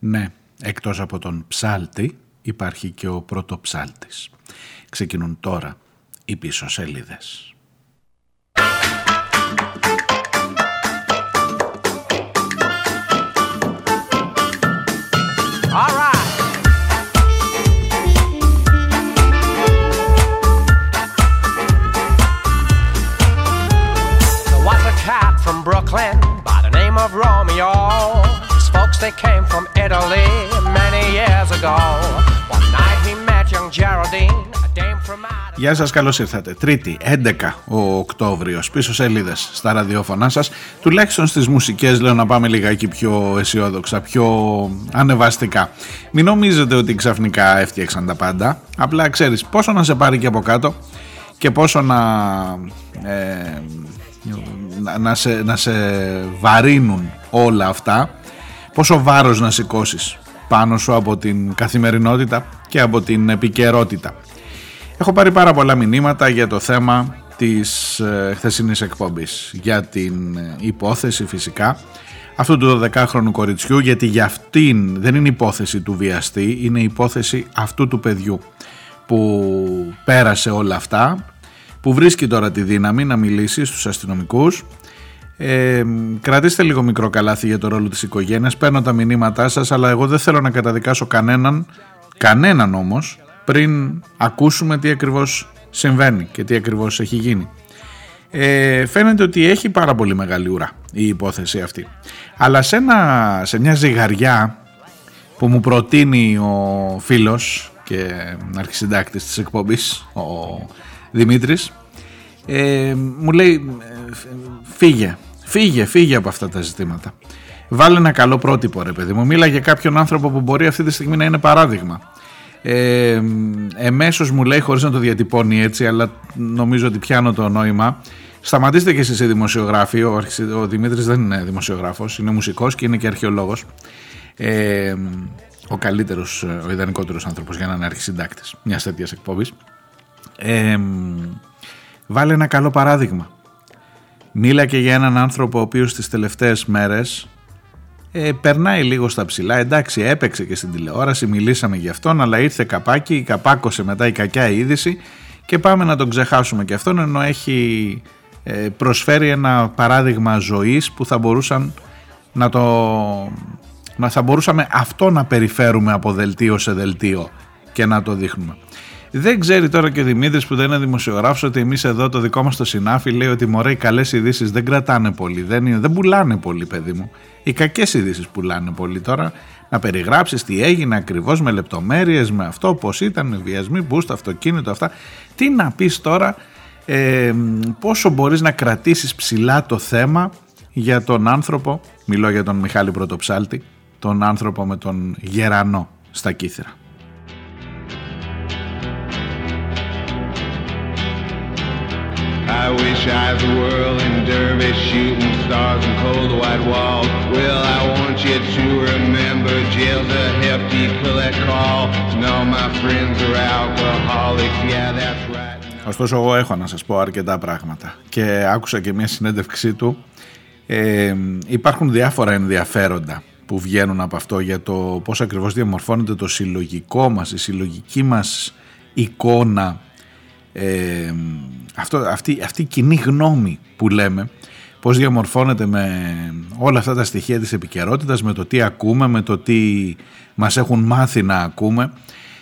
Ναι, εκτός από τον ψάλτη υπάρχει και ο πρωτοψάλτης. Ξεκινούν τώρα οι πίσω σελίδες. Brooklyn by the name of Romeo. His folks they came from Italy many years ago. One night he met young Geraldine. Γεια σας, καλώς ήρθατε. Τρίτη, 11 ο Οκτώβριος, πίσω σελίδες στα ραδιόφωνά σας. Τουλάχιστον στις μουσικές λέω να πάμε λιγάκι πιο αισιόδοξα, πιο ανεβαστικά. Μην νομίζετε ότι ξαφνικά έφτιαξαν τα πάντα. Απλά ξέρεις πόσο να σε πάρει και από κάτω και πόσο να ε, να σε, να σε βαρύνουν όλα αυτά πόσο βάρος να σηκώσεις πάνω σου από την καθημερινότητα και από την επικαιρότητα. Έχω πάρει πάρα πολλά μηνύματα για το θέμα της ε, χθεσινής εκπομπής για την ε, υπόθεση φυσικά αυτού του 12χρονου κοριτσιού γιατί για αυτήν δεν είναι υπόθεση του βιαστή είναι υπόθεση αυτού του παιδιού που πέρασε όλα αυτά που βρίσκει τώρα τη δύναμη να μιλήσει στους αστυνομικούς ε, κρατήστε λίγο μικρό καλάθι για το ρόλο της οικογένειας. Παίρνω τα μηνύματά σας αλλά εγώ δεν θέλω να καταδικάσω κανέναν κανέναν όμως πριν ακούσουμε τι ακριβώς συμβαίνει και τι ακριβώς έχει γίνει. Ε, φαίνεται ότι έχει πάρα πολύ μεγάλη ουρά η υπόθεση αυτή. Αλλά σε, ένα, σε μια ζυγαριά που μου προτείνει ο φίλος και αρχισυντάκτης της εκπομπής ο Δημήτρης ε, μου λέει φύγε, φύγε, φύγε από αυτά τα ζητήματα. Βάλε ένα καλό πρότυπο ρε παιδί μου. Μίλα για κάποιον άνθρωπο που μπορεί αυτή τη στιγμή να είναι παράδειγμα. Ε, εμέσως μου λέει χωρίς να το διατυπώνει έτσι αλλά νομίζω ότι πιάνω το νόημα Σταματήστε και εσείς οι δημοσιογράφοι Ο, ο Δημήτρης δεν είναι δημοσιογράφος Είναι μουσικός και είναι και αρχαιολόγος ε, Ο καλύτερος Ο ιδανικότερος άνθρωπος για να είναι αρχισυντάκτης Μιας τέτοιας εκπομπής ε, Βάλε ένα καλό παράδειγμα. Μίλα και για έναν άνθρωπο ο οποίος τις τελευταίες μέρες ε, περνάει λίγο στα ψηλά. Εντάξει, έπαιξε και στην τηλεόραση, μιλήσαμε για αυτόν, αλλά ήρθε καπάκι, καπάκωσε μετά η κακιά είδηση και πάμε να τον ξεχάσουμε και αυτόν ενώ έχει ε, προσφέρει ένα παράδειγμα ζωής που θα μπορούσαν να το... Να θα μπορούσαμε αυτό να περιφέρουμε από δελτίο σε δελτίο και να το δείχνουμε. Δεν ξέρει τώρα και ο Δημήτρης που δεν είναι δημοσιογράφος ότι εμείς εδώ το δικό μας το συνάφι λέει ότι μωρέ οι καλές ειδήσεις δεν κρατάνε πολύ. Δεν, δεν πουλάνε πολύ, παιδί μου. Οι κακές ειδήσεις πουλάνε πολύ τώρα. Να περιγράψεις τι έγινε ακριβώς με λεπτομέρειες, με αυτό, πώς ήταν, βιασμοί, που στο αυτοκίνητο, αυτά. Τι να πεις τώρα, ε, πόσο μπορείς να κρατήσεις ψηλά το θέμα για τον άνθρωπο, μιλώ για τον Μιχάλη Πρωτοψάλτη, τον άνθρωπο με τον γερανό στα κύθρα. I wish I had the world in dervish shooting stars and cold white walls. Well, I want you to remember jail's a hefty collect call. And all my friends are alcoholics, yeah, that's right. Ωστόσο εγώ έχω να σας πω αρκετά πράγματα και άκουσα και μια συνέντευξή του ε, υπάρχουν διάφορα ενδιαφέροντα που βγαίνουν από αυτό για το πώς ακριβώς διαμορφώνεται το συλλογικό μας, η συλλογική μας εικόνα ε, αυτό, αυτή, αυτή η κοινή γνώμη που λέμε πώς διαμορφώνεται με όλα αυτά τα στοιχεία της επικαιρότητας, με το τι ακούμε, με το τι μας έχουν μάθει να ακούμε.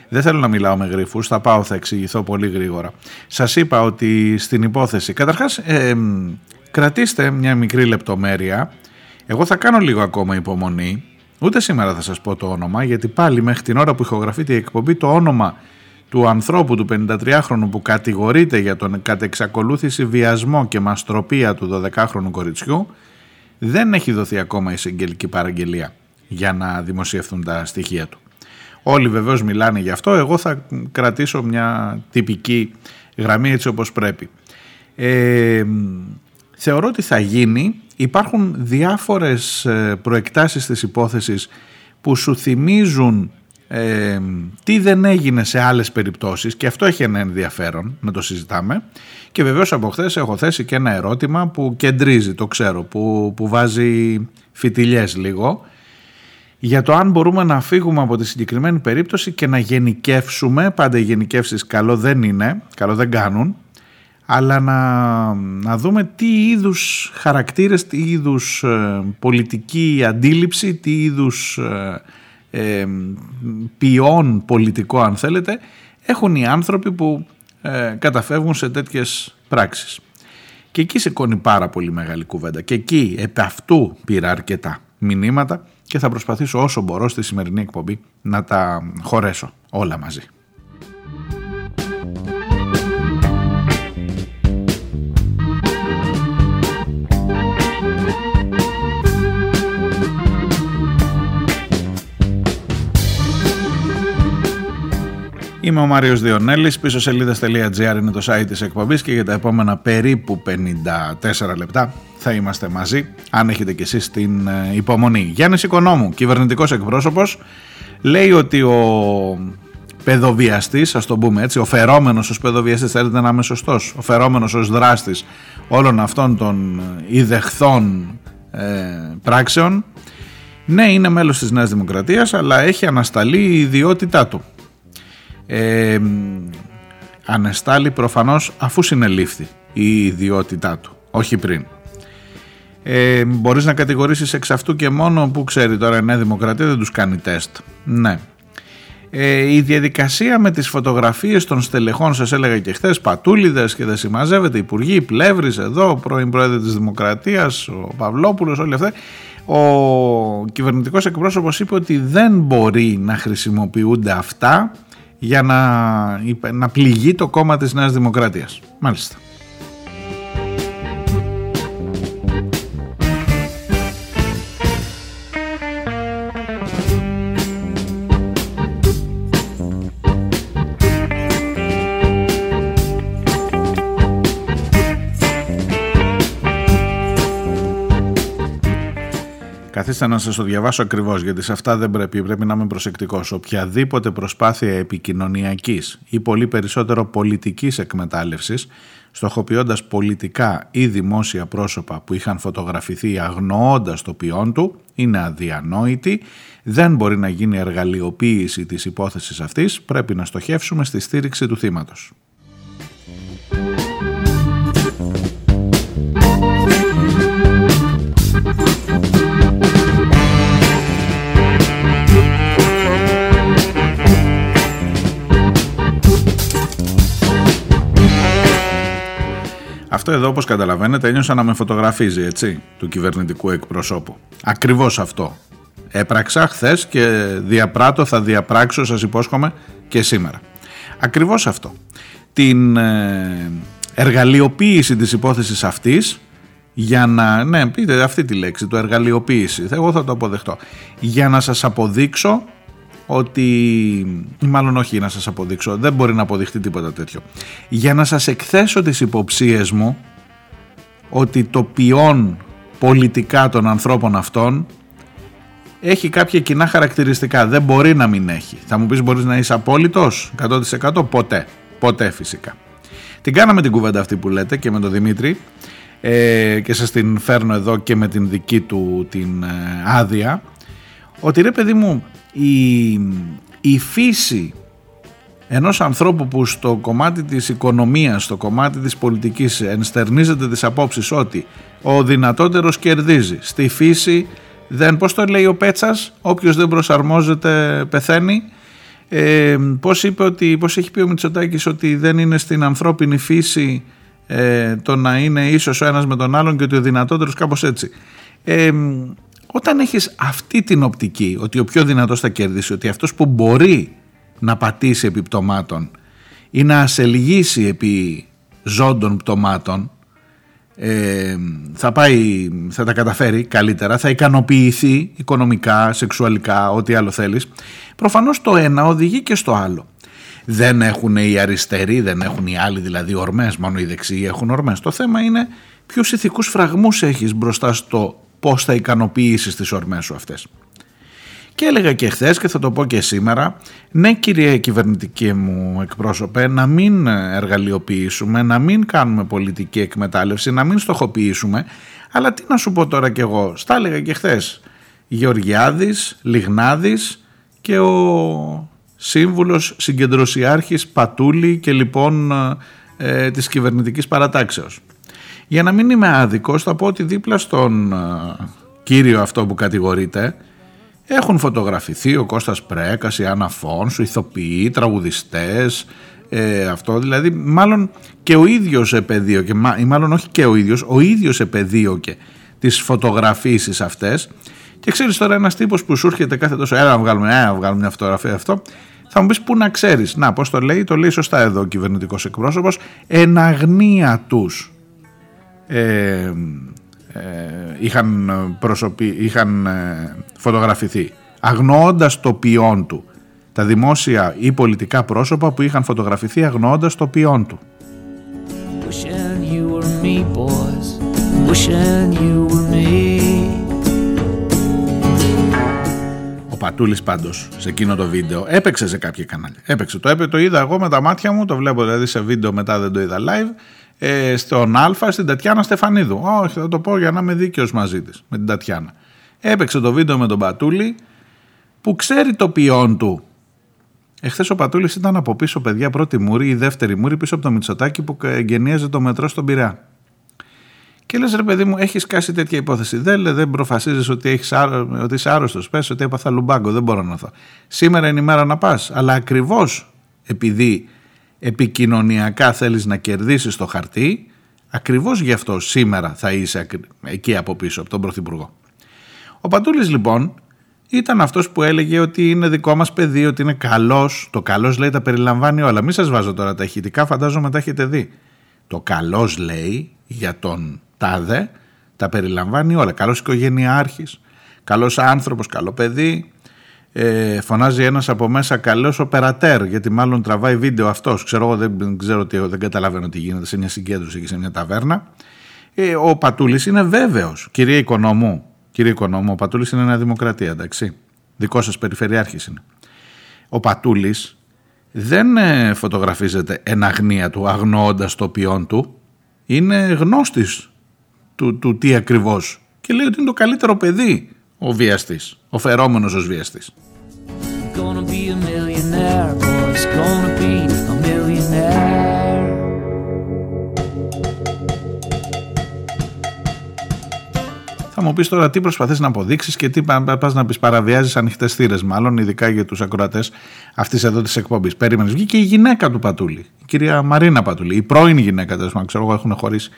Δεν θέλω να μιλάω με γρίφους, θα πάω, θα εξηγηθώ πολύ γρήγορα. Σας είπα ότι στην υπόθεση, καταρχάς ε, κρατήστε μια μικρή λεπτομέρεια, εγώ θα κάνω λίγο ακόμα υπομονή, ούτε σήμερα θα σας πω το όνομα, γιατί πάλι μέχρι την ώρα που ηχογραφείται η εκπομπή το όνομα του ανθρώπου του 53χρονου που κατηγορείται για τον κατεξακολούθηση βιασμό και μαστροπία του 12χρονου κοριτσιού δεν έχει δοθεί ακόμα η συγγελική παραγγελία για να δημοσιευθούν τα στοιχεία του. Όλοι βεβαίως μιλάνε γι' αυτό, εγώ θα κρατήσω μια τυπική γραμμή έτσι όπως πρέπει. Ε, θεωρώ ότι θα γίνει, υπάρχουν διάφορες ε, προεκτάσεις της υπόθεσης που σου θυμίζουν ε, τι δεν έγινε σε άλλες περιπτώσεις και αυτό έχει ένα ενδιαφέρον να το συζητάμε. Και βεβαίως από χθες έχω θέσει και ένα ερώτημα που κεντρίζει το ξέρω που, που βάζει φιτιλιές λίγο για το αν μπορούμε να φύγουμε από τη συγκεκριμένη περίπτωση και να γενικεύσουμε, πάντα οι γενικεύσεις καλό δεν είναι, καλό δεν κάνουν, αλλά να, να δούμε τι είδους χαρακτήρες, τι είδους ε, πολιτική αντίληψη, τι είδους ε, ποιόν πολιτικό αν θέλετε, έχουν οι άνθρωποι που ε, καταφεύγουν σε τέτοιες πράξεις. Και εκεί σηκώνει πάρα πολύ μεγάλη κουβέντα. Και εκεί επ' αυτού πήρα αρκετά μηνύματα και θα προσπαθήσω όσο μπορώ στη σημερινή εκπομπή να τα χωρέσω όλα μαζί. Είμαι ο Μάριος Διονέλης, πίσω σελίδες.gr είναι το site της εκπομπής και για τα επόμενα περίπου 54 λεπτά θα είμαστε μαζί, αν έχετε κι εσείς την ε, υπομονή. Γιάννης Οικονόμου, κυβερνητικός εκπρόσωπος, λέει ότι ο παιδοβιαστής, ας το πούμε έτσι, ο φερόμενος ως παιδοβιαστής, θέλετε να είμαι σωστός, ο φερόμενος ως δράστης όλων αυτών των ιδεχθών ε, πράξεων, ναι είναι μέλος της Νέας Δημοκρατίας, αλλά έχει ανασταλεί η ιδιότητά του ε, ανεστάλλει προφανώς αφού συνελήφθη η ιδιότητά του, όχι πριν. Ε, μπορείς να κατηγορήσεις εξ αυτού και μόνο που ξέρει τώρα η Νέα Δημοκρατία δεν τους κάνει τεστ. Ναι. Ε, η διαδικασία με τις φωτογραφίες των στελεχών σας έλεγα και χθες πατούλιδες και δεν συμμαζεύεται υπουργοί, πλεύρης εδώ, πρώην πρόεδρε της Δημοκρατίας, ο Παυλόπουλος, όλοι αυτά ο κυβερνητικός εκπρόσωπος είπε ότι δεν μπορεί να χρησιμοποιούνται αυτά για να, να πληγεί το κόμμα της Νέας Δημοκρατίας. Μάλιστα. Καθίστε να σας το διαβάσω ακριβώς γιατί σε αυτά δεν πρέπει, πρέπει να είμαι προσεκτικός. Οποιαδήποτε προσπάθεια επικοινωνιακής ή πολύ περισσότερο πολιτικής εκμετάλλευσης στοχοποιώντας πολιτικά ή δημόσια πρόσωπα που είχαν φωτογραφηθεί αγνοώντας το ποιόν του είναι αδιανόητη, δεν μπορεί να γίνει εργαλειοποίηση της υπόθεσης αυτής, πρέπει να στοχεύσουμε στη στήριξη του θύματος. Αυτό εδώ όπως καταλαβαίνετε ένιωσα να με φωτογραφίζει έτσι του κυβερνητικού εκπροσώπου. Ακριβώς αυτό. Έπραξα χθες και διαπράττω, θα διαπράξω σας υπόσχομαι και σήμερα. Ακριβώς αυτό. Την ε, εργαλειοποίηση της υπόθεσης αυτής για να, ναι πείτε αυτή τη λέξη, το εργαλειοποίηση, εγώ θα το αποδεχτώ, για να σας αποδείξω ότι, μάλλον όχι να σας αποδείξω, δεν μπορεί να αποδειχτεί τίποτα τέτοιο. Για να σας εκθέσω τις υποψίες μου ότι το ποιόν πολιτικά των ανθρώπων αυτών έχει κάποια κοινά χαρακτηριστικά. Δεν μπορεί να μην έχει. Θα μου πεις μπορείς να είσαι απόλυτος 100% ποτέ. Ποτέ φυσικά. Την κάναμε την κουβέντα αυτή που λέτε και με τον Δημήτρη ε, και σας την φέρνω εδώ και με την δική του την ε, άδεια ότι ρε παιδί μου η, η φύση ενός ανθρώπου που στο κομμάτι της οικονομίας, στο κομμάτι της πολιτικής ενστερνίζεται τις απόψεις ότι ο δυνατότερος κερδίζει. Στη φύση δεν, πώς το λέει ο Πέτσας, όποιος δεν προσαρμόζεται πεθαίνει. Ε, πώς, είπε ότι, πώς έχει πει ο Μητσοτάκης ότι δεν είναι στην ανθρώπινη φύση ε, το να είναι ίσος ο ένας με τον άλλον και ότι ο δυνατότερος κάπως έτσι. Ε, όταν έχεις αυτή την οπτική ότι ο πιο δυνατός θα κερδίσει, ότι αυτός που μπορεί να πατήσει επί πτωμάτων ή να ασελγίσει επί ζώντων πτωμάτων ε, θα, πάει, θα τα καταφέρει καλύτερα, θα ικανοποιηθεί οικονομικά, σεξουαλικά, ό,τι άλλο θέλεις. Προφανώς το ένα οδηγεί και στο άλλο. Δεν έχουν οι αριστεροί, δεν έχουν οι άλλοι δηλαδή ορμές, μόνο οι δεξιοί έχουν ορμές. Το θέμα είναι ποιους ηθικούς φραγμούς έχεις μπροστά στο πώς θα ικανοποιήσεις τις ορμές σου αυτές. Και έλεγα και χθες και θα το πω και σήμερα, ναι κύριε κυβερνητική μου εκπρόσωπε, να μην εργαλειοποιήσουμε, να μην κάνουμε πολιτική εκμετάλλευση, να μην στοχοποιήσουμε, αλλά τι να σου πω τώρα κι εγώ, στα έλεγα και χθες. Γεωργιάδης, Λιγνάδης και ο σύμβουλος συγκεντρωσιάρχης Πατούλη και λοιπόν ε, της κυβερνητικής παρατάξεως. Για να μην είμαι άδικος θα πω ότι δίπλα στον ε, κύριο αυτό που κατηγορείται έχουν φωτογραφηθεί ο Κώστας Πρέκας, η Άννα Φόνσου, ηθοποιοί, τραγουδιστές, ε, αυτό δηλαδή μάλλον και ο ίδιος επεδίωκε, ή μάλλον όχι και ο ίδιος, ο ίδιος επεδίωκε τις φωτογραφίσεις αυτές. Και ξέρεις τώρα ένας τύπος που σου έρχεται κάθε τόσο έλα να βγάλουμε, έλα να βγάλουμε μια φωτογραφία αυτό θα μου πεις πού να ξέρεις, να πώς το λέει, το λέει σωστά εδώ ο κυβερνητικός εκπρόσωπος, εν αγνία τους ε, ε, είχαν, προσωπι, είχαν ε, φωτογραφηθεί. Αγνοώντας το ποιόν του. Τα δημόσια ή πολιτικά πρόσωπα που είχαν φωτογραφηθεί αγνοώντας το ποιόν του. Ο Πατούλης πάντως σε εκείνο το βίντεο έπαιξε σε κάποια κανάλια. Έπαιξε. Το, το είδα εγώ με τα μάτια μου, το βλέπω δηλαδή σε βίντεο μετά δεν το είδα live ε, στον Α στην Τατιάνα Στεφανίδου. Όχι, θα το πω για να είμαι δίκαιος μαζί της, με την Τατιάνα. Έπαιξε το βίντεο με τον Πατούλη που ξέρει το ποιόν του. Εχθές ο Πατούλης ήταν από πίσω, παιδιά, πρώτη μούρη ή δεύτερη μούρη πίσω από το Μητσοτάκι που εγγενίαζε το μετρό στον Πειραιά. Και λες, ρε παιδί μου, έχεις κάσει τέτοια υπόθεση. Δεν, δεν προφασίζεις ότι, έχεις, ότι είσαι άρρωστος. Πες ότι έπαθα λουμπάγκο, δεν μπορώ να θω. Σήμερα είναι η μέρα να πας. Αλλά ακριβώς επειδή επικοινωνιακά θέλεις να κερδίσεις το χαρτί, ακριβώς γι' αυτό σήμερα θα είσαι εκεί από πίσω, από τον Πρωθυπουργό. Ο Πατούλης λοιπόν ήταν αυτός που έλεγε ότι είναι δικό μας παιδί, ότι είναι καλός. Το καλός λέει τα περιλαμβάνει όλα. Μην σας βάζω τώρα τα ηχητικά, φαντάζομαι τα έχετε δει. Το καλός λέει για τον τάδε τα περιλαμβάνει όλα. Καλός οικογενειάρχης, καλός άνθρωπος, καλό παιδί, ε, φωνάζει ένας από μέσα καλός οπερατέρ γιατί μάλλον τραβάει βίντεο αυτός. Ξέρω εγώ δεν, ξέρω τι, δεν καταλαβαίνω τι γίνεται σε μια συγκέντρωση και σε μια ταβέρνα. Ε, ο Πατούλης είναι βέβαιος. Κύριε Οικονόμου κύριε Οικονόμου ο Πατούλης είναι ένα δημοκρατία εντάξει. Δικό σας περιφερειάρχης είναι. Ο Πατούλης δεν ε, φωτογραφίζεται εν αγνία του αγνοώντας το ποιόν του. Είναι γνώστης του, του τι ακριβώς. Και λέει ότι είναι το καλύτερο παιδί ο βιαστής, ο φερόμενος ως βιαστής. Θα μου πεις τώρα τι προσπαθείς να αποδείξεις και τι πας να πεις παραβιάζεις ανοιχτές θύρες, μάλλον ειδικά για τους ακροατές αυτής εδώ της εκπομπής. Περίμενες. Βγήκε η γυναίκα του Πατούλη, η κυρία Μαρίνα Πατούλη, η πρώην γυναίκα, τέλος πάντων, ξέρω εγώ, έχουν χωρίσει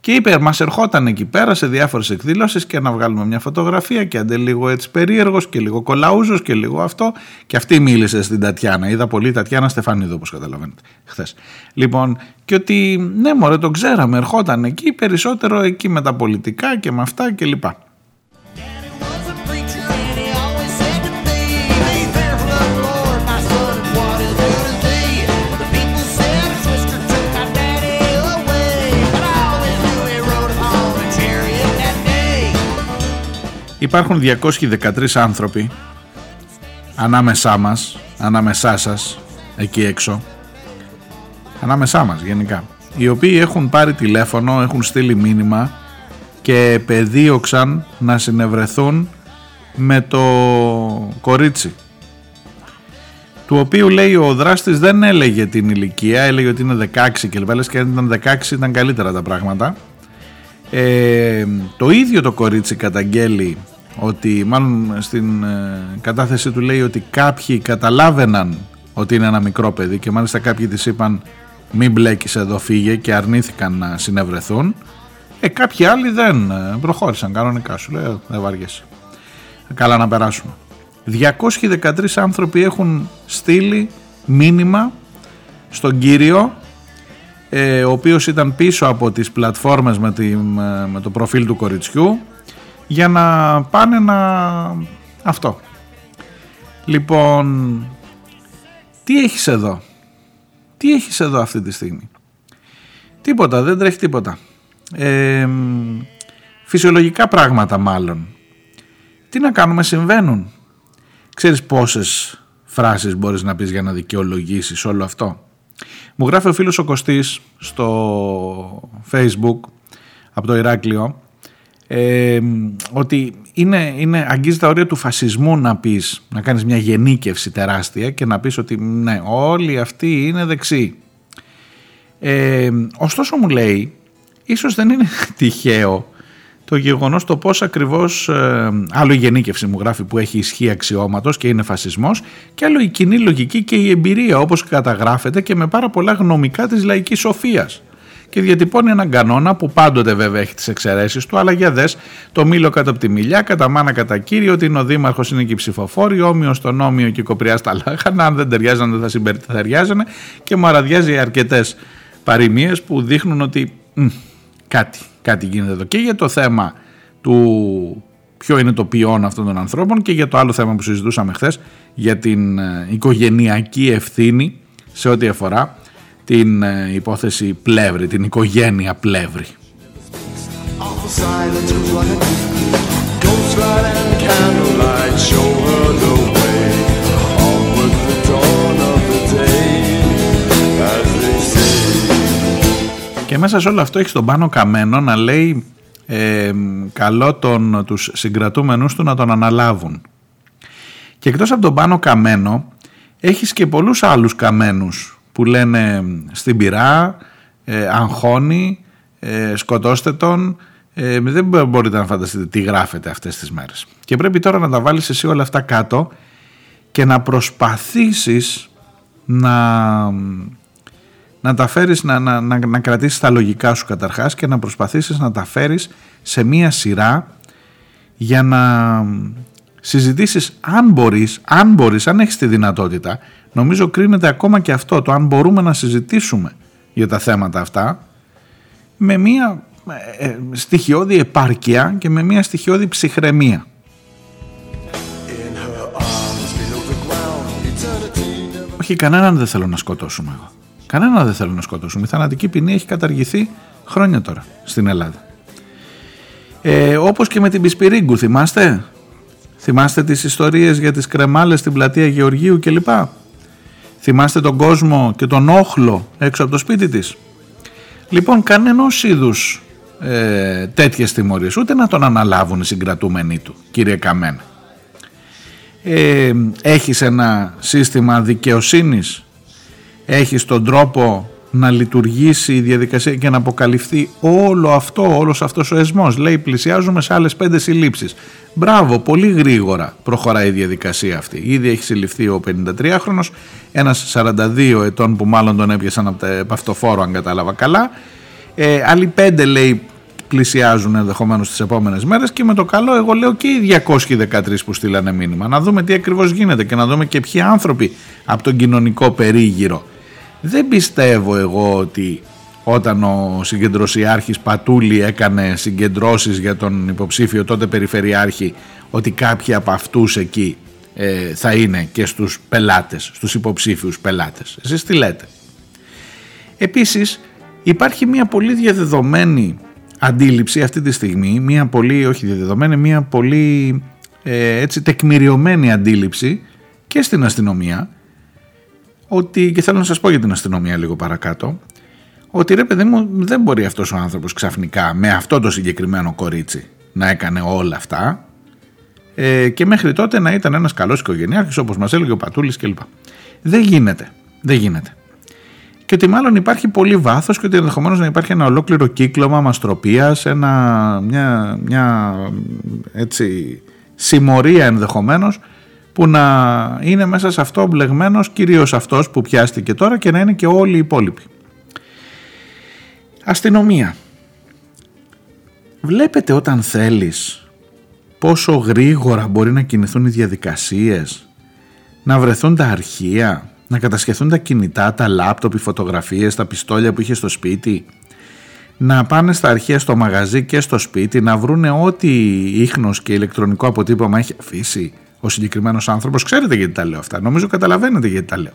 και είπε, μας ερχόταν εκεί πέρα σε διάφορες εκδηλώσεις και να βγάλουμε μια φωτογραφία και αντέ λίγο έτσι περίεργος και λίγο κολαούζος και λίγο αυτό. Και αυτή μίλησε στην Τατιάνα. Είδα πολύ Τατιάνα Στεφανίδου, όπως καταλαβαίνετε, χθες. Λοιπόν, και ότι ναι, μωρέ, το ξέραμε, ερχόταν εκεί περισσότερο εκεί με τα πολιτικά και με αυτά κλπ. Υπάρχουν 213 άνθρωποι ανάμεσά μας, ανάμεσά σας, εκεί έξω, ανάμεσά μας γενικά, οι οποίοι έχουν πάρει τηλέφωνο, έχουν στείλει μήνυμα και πεδίωξαν να συνευρεθούν με το κορίτσι. Του οποίου λέει ο δράστης δεν έλεγε την ηλικία, έλεγε ότι είναι 16 και λες και αν ήταν 16 ήταν καλύτερα τα πράγματα. Ε, το ίδιο το κορίτσι καταγγέλει ότι μάλλον στην ε, κατάθεση του λέει ότι κάποιοι καταλάβαιναν ότι είναι ένα μικρό παιδί και μάλιστα κάποιοι της είπαν μην μπλέκεις εδώ φύγε και αρνήθηκαν να συνευρεθούν. Ε, κάποιοι άλλοι δεν ε, προχώρησαν κανονικά. Σου λέει δεν βαριέσαι. Καλά να περάσουμε 213 άνθρωποι έχουν στείλει μήνυμα στον κύριο ο οποίος ήταν πίσω από τις πλατφόρμες με, με το προφίλ του κοριτσιού για να πάνε να... αυτό. Λοιπόν, τι έχεις εδώ; Τι έχεις εδώ αυτή τη στιγμή; Τίποτα, δεν τρέχει τίποτα. Ε, φυσιολογικά πράγματα μάλλον. Τι να κάνουμε, συμβαίνουν. Ξέρεις πόσες φράσεις μπορείς να πεις για να δικαιολογήσεις όλο αυτό; Μου γράφει ο φίλος ο Κωστής στο facebook από το Ηράκλειο ε, ότι είναι, είναι, αγγίζει τα όρια του φασισμού να πεις, να κάνεις μια γενίκευση τεράστια και να πεις ότι ναι, όλοι αυτοί είναι δεξιοί. Ε, ωστόσο μου λέει, ίσως δεν είναι τυχαίο το γεγονός το πώς ακριβώς, ε, άλλο η γενίκευση μου γράφει που έχει ισχύ αξιώματος και είναι φασισμός και άλλο η κοινή λογική και η εμπειρία όπως καταγράφεται και με πάρα πολλά γνωμικά της λαϊκής σοφίας και διατυπώνει έναν κανόνα που πάντοτε βέβαια έχει τις εξαιρέσεις του, αλλά για δες το μήλο κάτω από τη μιλιά, κατά μάνα κατά κύριο, ότι είναι ο Δήμαρχος, είναι και οι ψηφοφόροι, όμοιο στον όμοιο και κοπριάς στα λάχανα. Αν δεν ταιριάζαν, δεν θα συμπεριθαριάζανε και μου αραδιάζει αρκετές παροιμίες που δείχνουν ότι μ, κάτι, κάτι γίνεται εδώ. Και για το θέμα του ποιο είναι το ποιόν αυτών των ανθρώπων και για το άλλο θέμα που συζητούσαμε χθες για την ε, οικογενειακή ευθύνη σε ό,τι αφορά την ε, υπόθεση Πλεύρη, την οικογένεια Πλεύρη. Και μέσα σε όλο αυτό έχεις τον πάνω καμένο να λέει ε, καλό τον, τους συγκρατούμενους του να τον αναλάβουν. Και εκτός από τον πάνω καμένο έχεις και πολλούς άλλους καμένους που λένε στην πυρά, ε, αγχώνει, ε, σκοτώστε τον. Ε, δεν μπορείτε να φανταστείτε τι γράφετε αυτές τις μέρες. Και πρέπει τώρα να τα βάλεις εσύ όλα αυτά κάτω και να προσπαθήσεις να, να τα φέρεις, να, να, να, να κρατήσεις τα λογικά σου καταρχάς και να προσπαθήσεις να τα φέρεις σε μία σειρά για να συζητήσεις αν μπορείς, αν μπορείς, αν έχεις τη δυνατότητα νομίζω κρίνεται ακόμα και αυτό το αν μπορούμε να συζητήσουμε για τα θέματα αυτά με μια ε, ε, στοιχειώδη επάρκεια και με μια στοιχειώδη ψυχραιμία. Όχι, κανέναν δεν θέλω να σκοτώσουμε εγώ. Κανέναν δεν θέλω να σκοτώσουμε. Η θανατική ποινή έχει καταργηθεί χρόνια τώρα στην Ελλάδα. Ε, όπως και με την Πισπυρίγκου, θυμάστε; Θυμάστε τις ιστορίες για τις κρεμάλες στην πλατεία Γεωργίου κλπ. Θυμάστε τον κόσμο και τον όχλο έξω από το σπίτι της; Λοιπόν, κανένας είδους ε, τέτοιες τιμωρίες, ούτε να τον αναλάβουν οι συγκρατούμενοι του, κύριε Καμένα. Ε, έχεις ένα σύστημα δικαιοσύνης, έχεις τον τρόπο να λειτουργήσει η διαδικασία και να αποκαλυφθεί όλο αυτό, όλος αυτός ο εσμός. Λέει πλησιάζουμε σε άλλες πέντε συλλήψεις. Μπράβο, πολύ γρήγορα προχωράει η διαδικασία αυτή. Ήδη έχει συλληφθεί ο 53χρονος, ένας 42 ετών που μάλλον τον έπιασαν από το αυτοφόρο αν κατάλαβα καλά. Ε, άλλοι πέντε λέει πλησιάζουν ενδεχομένως τις επόμενες μέρες και με το καλό, εγώ λέω και οι 213 που στείλανε μήνυμα. Να δούμε τι ακριβώς γίνεται και να δούμε και ποιοι άνθρωποι από τον κοινωνικό περίγυρο δεν πιστεύω εγώ ότι όταν ο συγκεντρωσιάρχης Πατούλη έκανε συγκεντρώσεις για τον υποψήφιο τότε περιφερειάρχη ότι κάποιοι από αυτούς εκεί ε, θα είναι και στους πελάτες, στους υποψήφιους πελάτες. Εσείς τι λέτε; Επίσης υπάρχει μια πολύ διαδεδομένη αντίληψη αυτή τη στιγμή, μια πολύ, όχι διαδεδομένη, μια πολύ ε, έτσι τεκμηριωμένη αντίληψη και στην αστυνομία ότι, και θέλω να σας πω για την αστυνομία λίγο παρακάτω, ότι ρε παιδί μου δεν μπορεί αυτός ο άνθρωπος ξαφνικά με αυτό το συγκεκριμένο κορίτσι να έκανε όλα αυτά ε, και μέχρι τότε να ήταν ένας καλός οικογενειάρχης όπως μας έλεγε ο Πατούλης κλπ. Δεν γίνεται. Δεν γίνεται. Και ότι μάλλον υπάρχει πολύ βάθος και ότι ενδεχομένως να υπάρχει ένα ολόκληρο κύκλωμα μαστροπίας, ένα, μια, μια έτσι, συμμορία ενδεχομένως που να είναι μέσα σε αυτό μπλεγμένος κυρίως αυτός που πιάστηκε τώρα και να είναι και όλοι οι υπόλοιποι. Αστυνομία. Βλέπετε όταν θέλεις πόσο γρήγορα μπορεί να κινηθούν οι διαδικασίες, να βρεθούν τα αρχεία, να κατασχεθούν τα κινητά, τα λάπτοπ, οι φωτογραφίες, τα πιστόλια που είχε στο σπίτι, να πάνε στα αρχεία στο μαγαζί και στο σπίτι, να βρούνε ό,τι ίχνος και ηλεκτρονικό αποτύπωμα έχει αφήσει ο συγκεκριμένος άνθρωπος. Ξέρετε γιατί τα λέω αυτά. Νομίζω καταλαβαίνετε γιατί τα λέω.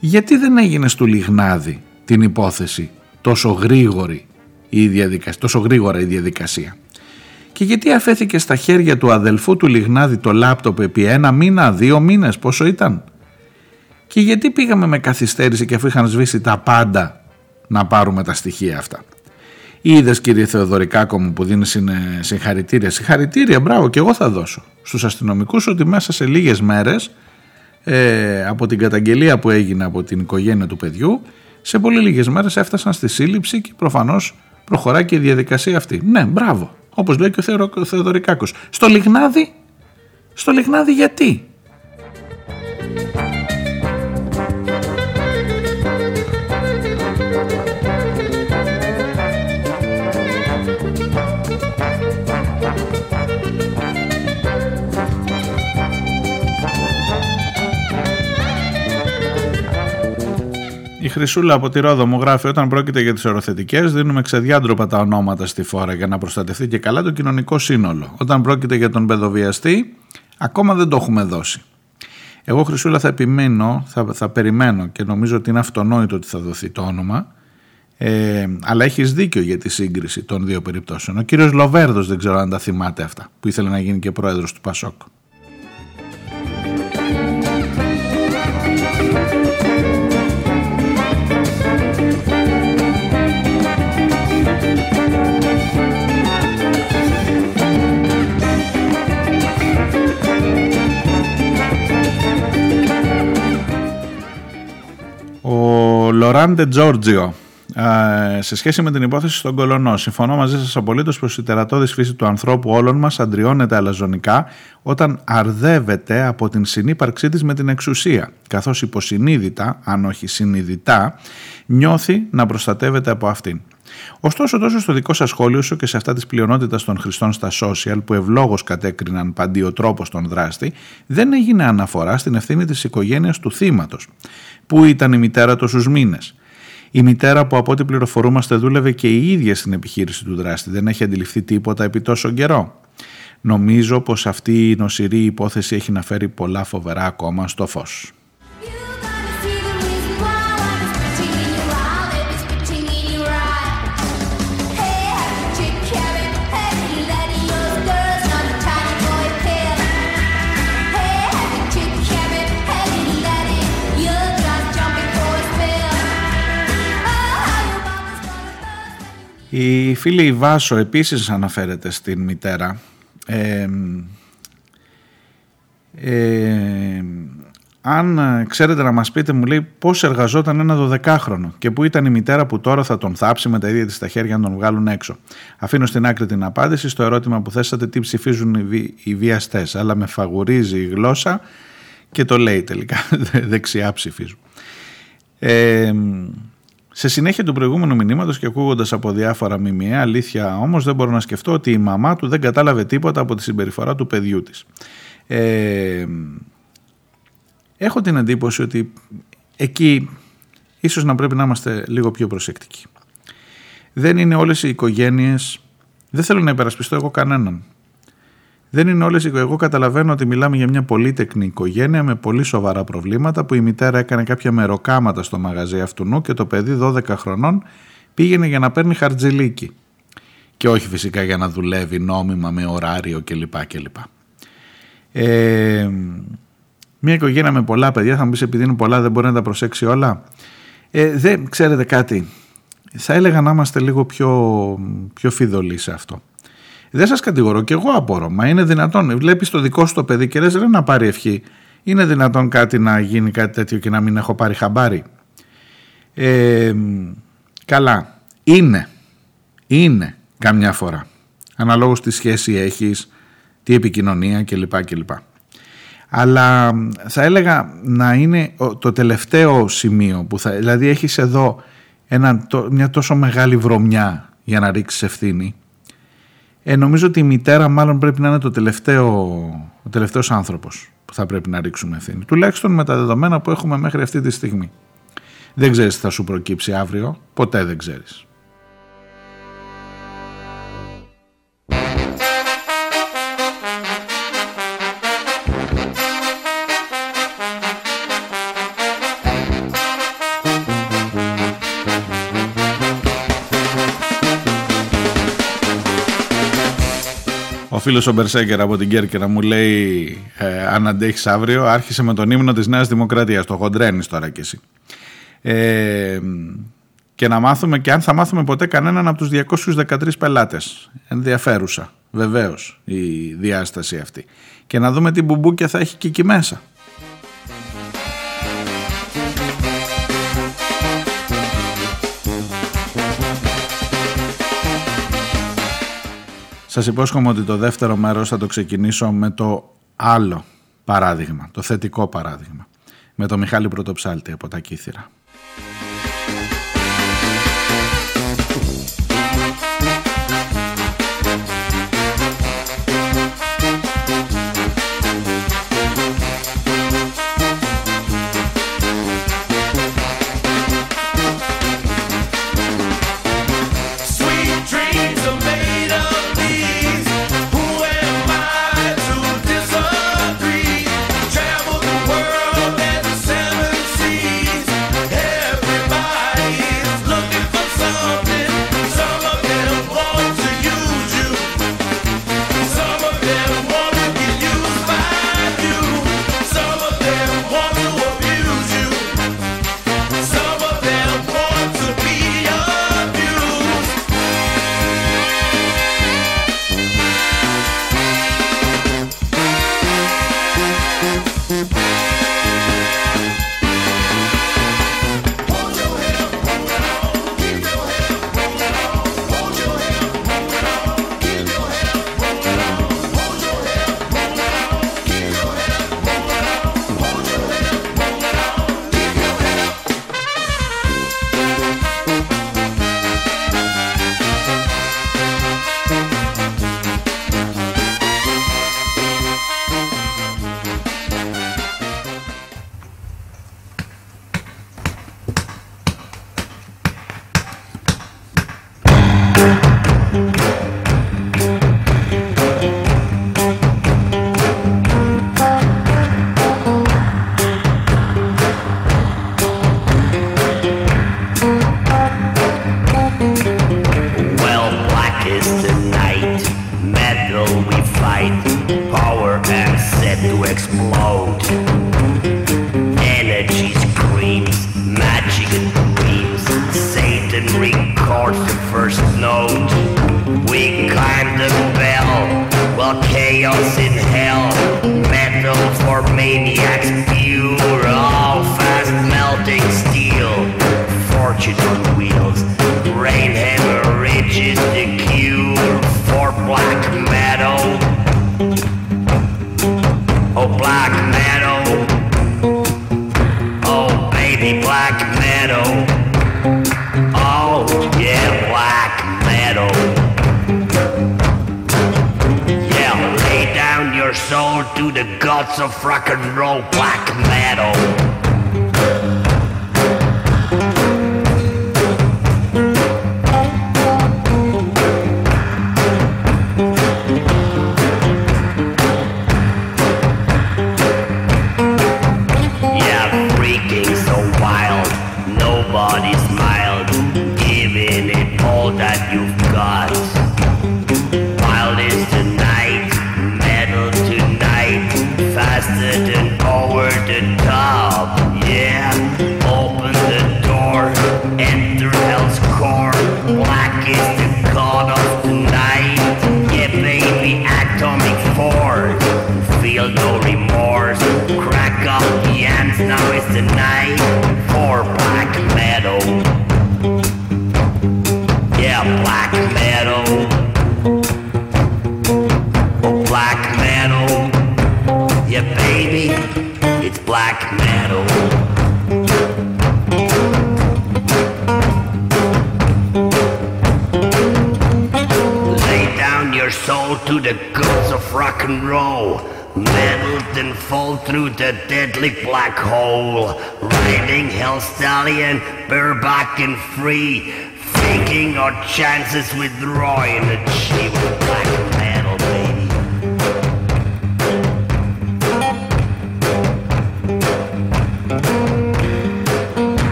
Γιατί δεν έγινε στο Λιγνάδι την υπόθεση τόσο γρήγορη η διαδικασία, τόσο γρήγορα η διαδικασία. Και γιατί αφέθηκε στα χέρια του αδελφού του Λιγνάδη το λάπτοπ επί ένα μήνα, δύο μήνες, πόσο ήταν; Και γιατί πήγαμε με καθυστέρηση και αφού είχαν σβήσει τα πάντα να πάρουμε τα στοιχεία αυτά; Είδες κύριε Θεοδωρικάκο μου που δίνεις συγχαρητήρια. Συγχαρητήρια, μπράβο, και εγώ θα δώσω στους αστυνομικούς ότι μέσα σε λίγες μέρες ε, από την καταγγελία που έγινε από την οικογένεια του παιδιού, σε πολύ λίγες μέρες έφτασαν στη σύλληψη και προφανώς προχωράει και η διαδικασία αυτή. Ναι, μπράβο. Όπως λέει και ο Θεοδωρικάκος. Στο Λιγνάδι, στο Λιγνάδι γιατί; Χρυσούλα από τη Ρόδο μου γράφει: Όταν πρόκειται για τις οροθετικές, δίνουμε ξεδιάντροπα τα ονόματα στη φόρα για να προστατευτεί και καλά το κοινωνικό σύνολο. Όταν πρόκειται για τον παιδοβιαστή, ακόμα δεν το έχουμε δώσει. Εγώ, Χρυσούλα, θα επιμένω, θα, θα περιμένω και νομίζω ότι είναι αυτονόητο ότι θα δοθεί το όνομα. Ε, αλλά έχεις δίκιο για τη σύγκριση των δύο περιπτώσεων. Ο κύριος Λοβέρδος, δεν ξέρω αν τα θυμάται αυτά, που ήθελε να γίνει και πρόεδρος του Πασόκ. Λοράντε Τζόρτζιο σε σχέση με την υπόθεση στον Κολονό. Συμφωνώ μαζί σας απολύτως πως η τερατώδης φύση του ανθρώπου όλων μας αντριώνεται αλαζονικά όταν αρδεύεται από την συνύπαρξή της με την εξουσία, καθώς υποσυνείδητα, αν όχι συνειδητά, νιώθει να προστατεύεται από αυτήν. Ωστόσο, τόσο στο δικό σας σχόλιο, όσο και σε αυτά της πλειονότητας των χρηστών στα social που ευλόγως κατέκριναν παντιοτρόπως τον δράστη, δεν έγινε αναφορά στην ευθύνη της οικογένειας του θύματος. Πού ήταν η μητέρα τόσους μήνες; Η μητέρα που από ό,τι πληροφορούμαστε δούλευε και η ίδια στην επιχείρηση του δράστη δεν έχει αντιληφθεί τίποτα επί τόσο καιρό. Νομίζω πως αυτή η νοσηρή υπόθεση έχει να φέρει πολλά φοβερά ακόμα στο φως. Η φίλη Βάσο επίσης αναφέρεται στην μητέρα. Ε, ε, αν ξέρετε να μας πείτε μου λέει πώς εργαζόταν ένα δωδεκάχρονο και που ήταν η μητέρα που τώρα θα τον θάψει με τα ίδια της τα χέρια να τον βγάλουν έξω. Αφήνω στην άκρη την απάντηση στο ερώτημα που θέσατε τι ψηφίζουν οι, βι, οι βιαστές αλλά με φαγουρίζει η γλώσσα και το λέει τελικά δεξιά ψηφίζουν. Ε, σε συνέχεια του προηγούμενου μηνύματος και ακούγοντας από διάφορα μιμιαία, αλήθεια όμως δεν μπορώ να σκεφτώ ότι η μαμά του δεν κατάλαβε τίποτα από τη συμπεριφορά του παιδιού της. Ε, έχω την εντύπωση ότι εκεί ίσως να πρέπει να είμαστε λίγο πιο προσεκτικοί. Δεν είναι όλες οι οικογένειες, δεν θέλω να υπερασπιστώ εγώ κανέναν. Δεν είναι όλες, εγώ καταλαβαίνω ότι μιλάμε για μια πολύτεκνη οικογένεια με πολύ σοβαρά προβλήματα που η μητέρα έκανε κάποια μεροκάματα στο μαγαζί αυτού και το παιδί 12 χρονών πήγαινε για να παίρνει χαρτζηλίκι. Και όχι φυσικά για να δουλεύει νόμιμα με ωράριο κλπ. κλπ. Ε, μια οικογένεια με πολλά παιδιά, θα μου πεις επειδή είναι πολλά δεν μπορεί να τα προσέξει όλα. Ε, δεν ξέρετε κάτι, θα έλεγα να είμαστε λίγο πιο, πιο φιδωλοί σε αυτό. Δεν σας κατηγορώ και εγώ απορώ. Μα είναι δυνατόν. Βλέπεις το δικό σου το παιδί και λες δεν να πάρει ευχή. Είναι δυνατόν κάτι να γίνει κάτι τέτοιο και να μην έχω πάρει χαμπάρι. Ε, καλά. Είναι. Είναι καμιά φορά. Αναλόγως τι σχέση έχεις, τι επικοινωνία κλπ. κλπ. Αλλά θα έλεγα να είναι το τελευταίο σημείο που θα... Δηλαδή έχεις εδώ ένα, μια τόσο μεγάλη βρωμιά για να ρίξεις ευθύνη ε, νομίζω ότι η μητέρα μάλλον πρέπει να είναι το τελευταίο, ο τελευταίος άνθρωπος που θα πρέπει να ρίξουμε ευθύνη. Τουλάχιστον με τα δεδομένα που έχουμε μέχρι αυτή τη στιγμή. Δεν ξέρεις τι θα σου προκύψει αύριο, ποτέ δεν ξέρεις. Φίλος ο Μπερσέκερ από την Κέρκυρα μου λέει: ε, Αν αντέχεις αύριο, άρχισε με τον ύμνο της Νέας Δημοκρατίας. Το χοντρένεις τώρα κι εσύ. Ε, και να μάθουμε και αν θα μάθουμε ποτέ κανέναν από τους 213 πελάτες. Ενδιαφέρουσα βεβαίως η διάσταση αυτή. Και να δούμε τι μπουμπούκια θα έχει και εκεί μέσα. Σας υπόσχομαι ότι το δεύτερο μέρος θα το ξεκινήσω με το άλλο παράδειγμα, το θετικό παράδειγμα. Με το Μιχάλη Πρωτοψάλτη από τα Κύθυρα. Thank.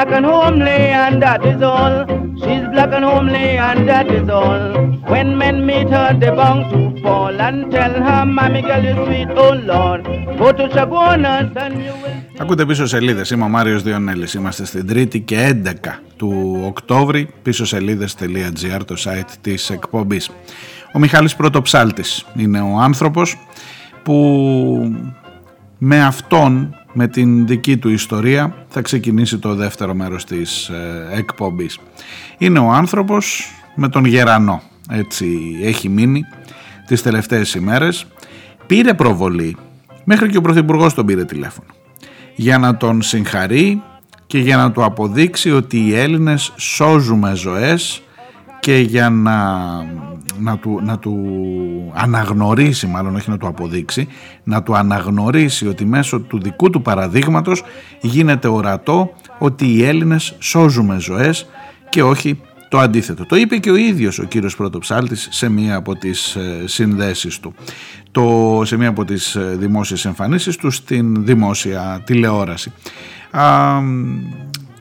Black and homely and that is all. She's black and homely and that is all. When men meet her, they bound to fall and tell her, Mommy girl, you sweet, oh Lord. Go to Chagonas and you will. Ακούτε πίσω σελίδε. Είμαι ο Μάριο Διονέλη. Είμαστε στην 3η και 11 του Οκτώβρη. Πίσω σελίδε.gr, το site τη εκπομπή. Ο Μιχάλης Πρωτοψάλτης είναι ο άνθρωπος που με αυτόν, με την δική του ιστορία θα ξεκινήσει το δεύτερο μέρος της ε, εκπομπής. Είναι ο άνθρωπος με τον Γερανό, έτσι έχει μείνει τις τελευταίες ημέρες. Πήρε προβολή, μέχρι και ο Πρωθυπουργός τον πήρε τηλέφωνο, για να τον συγχαρεί και για να του αποδείξει ότι οι Έλληνες σώζουμε ζωές και για να, να, του, να του αναγνωρίσει, μάλλον όχι να του αποδείξει, να του αναγνωρίσει ότι μέσω του δικού του παραδείγματος γίνεται ορατό ότι οι Έλληνες σώζουμε ζωές και όχι το αντίθετο. Το είπε και ο ίδιος ο κύριος Πρωτοψάλτης σε μία από τις ε, συνδέσεις του, το, σε μία από τις ε, δημόσιες εμφανίσεις του στην δημόσια τηλεόραση.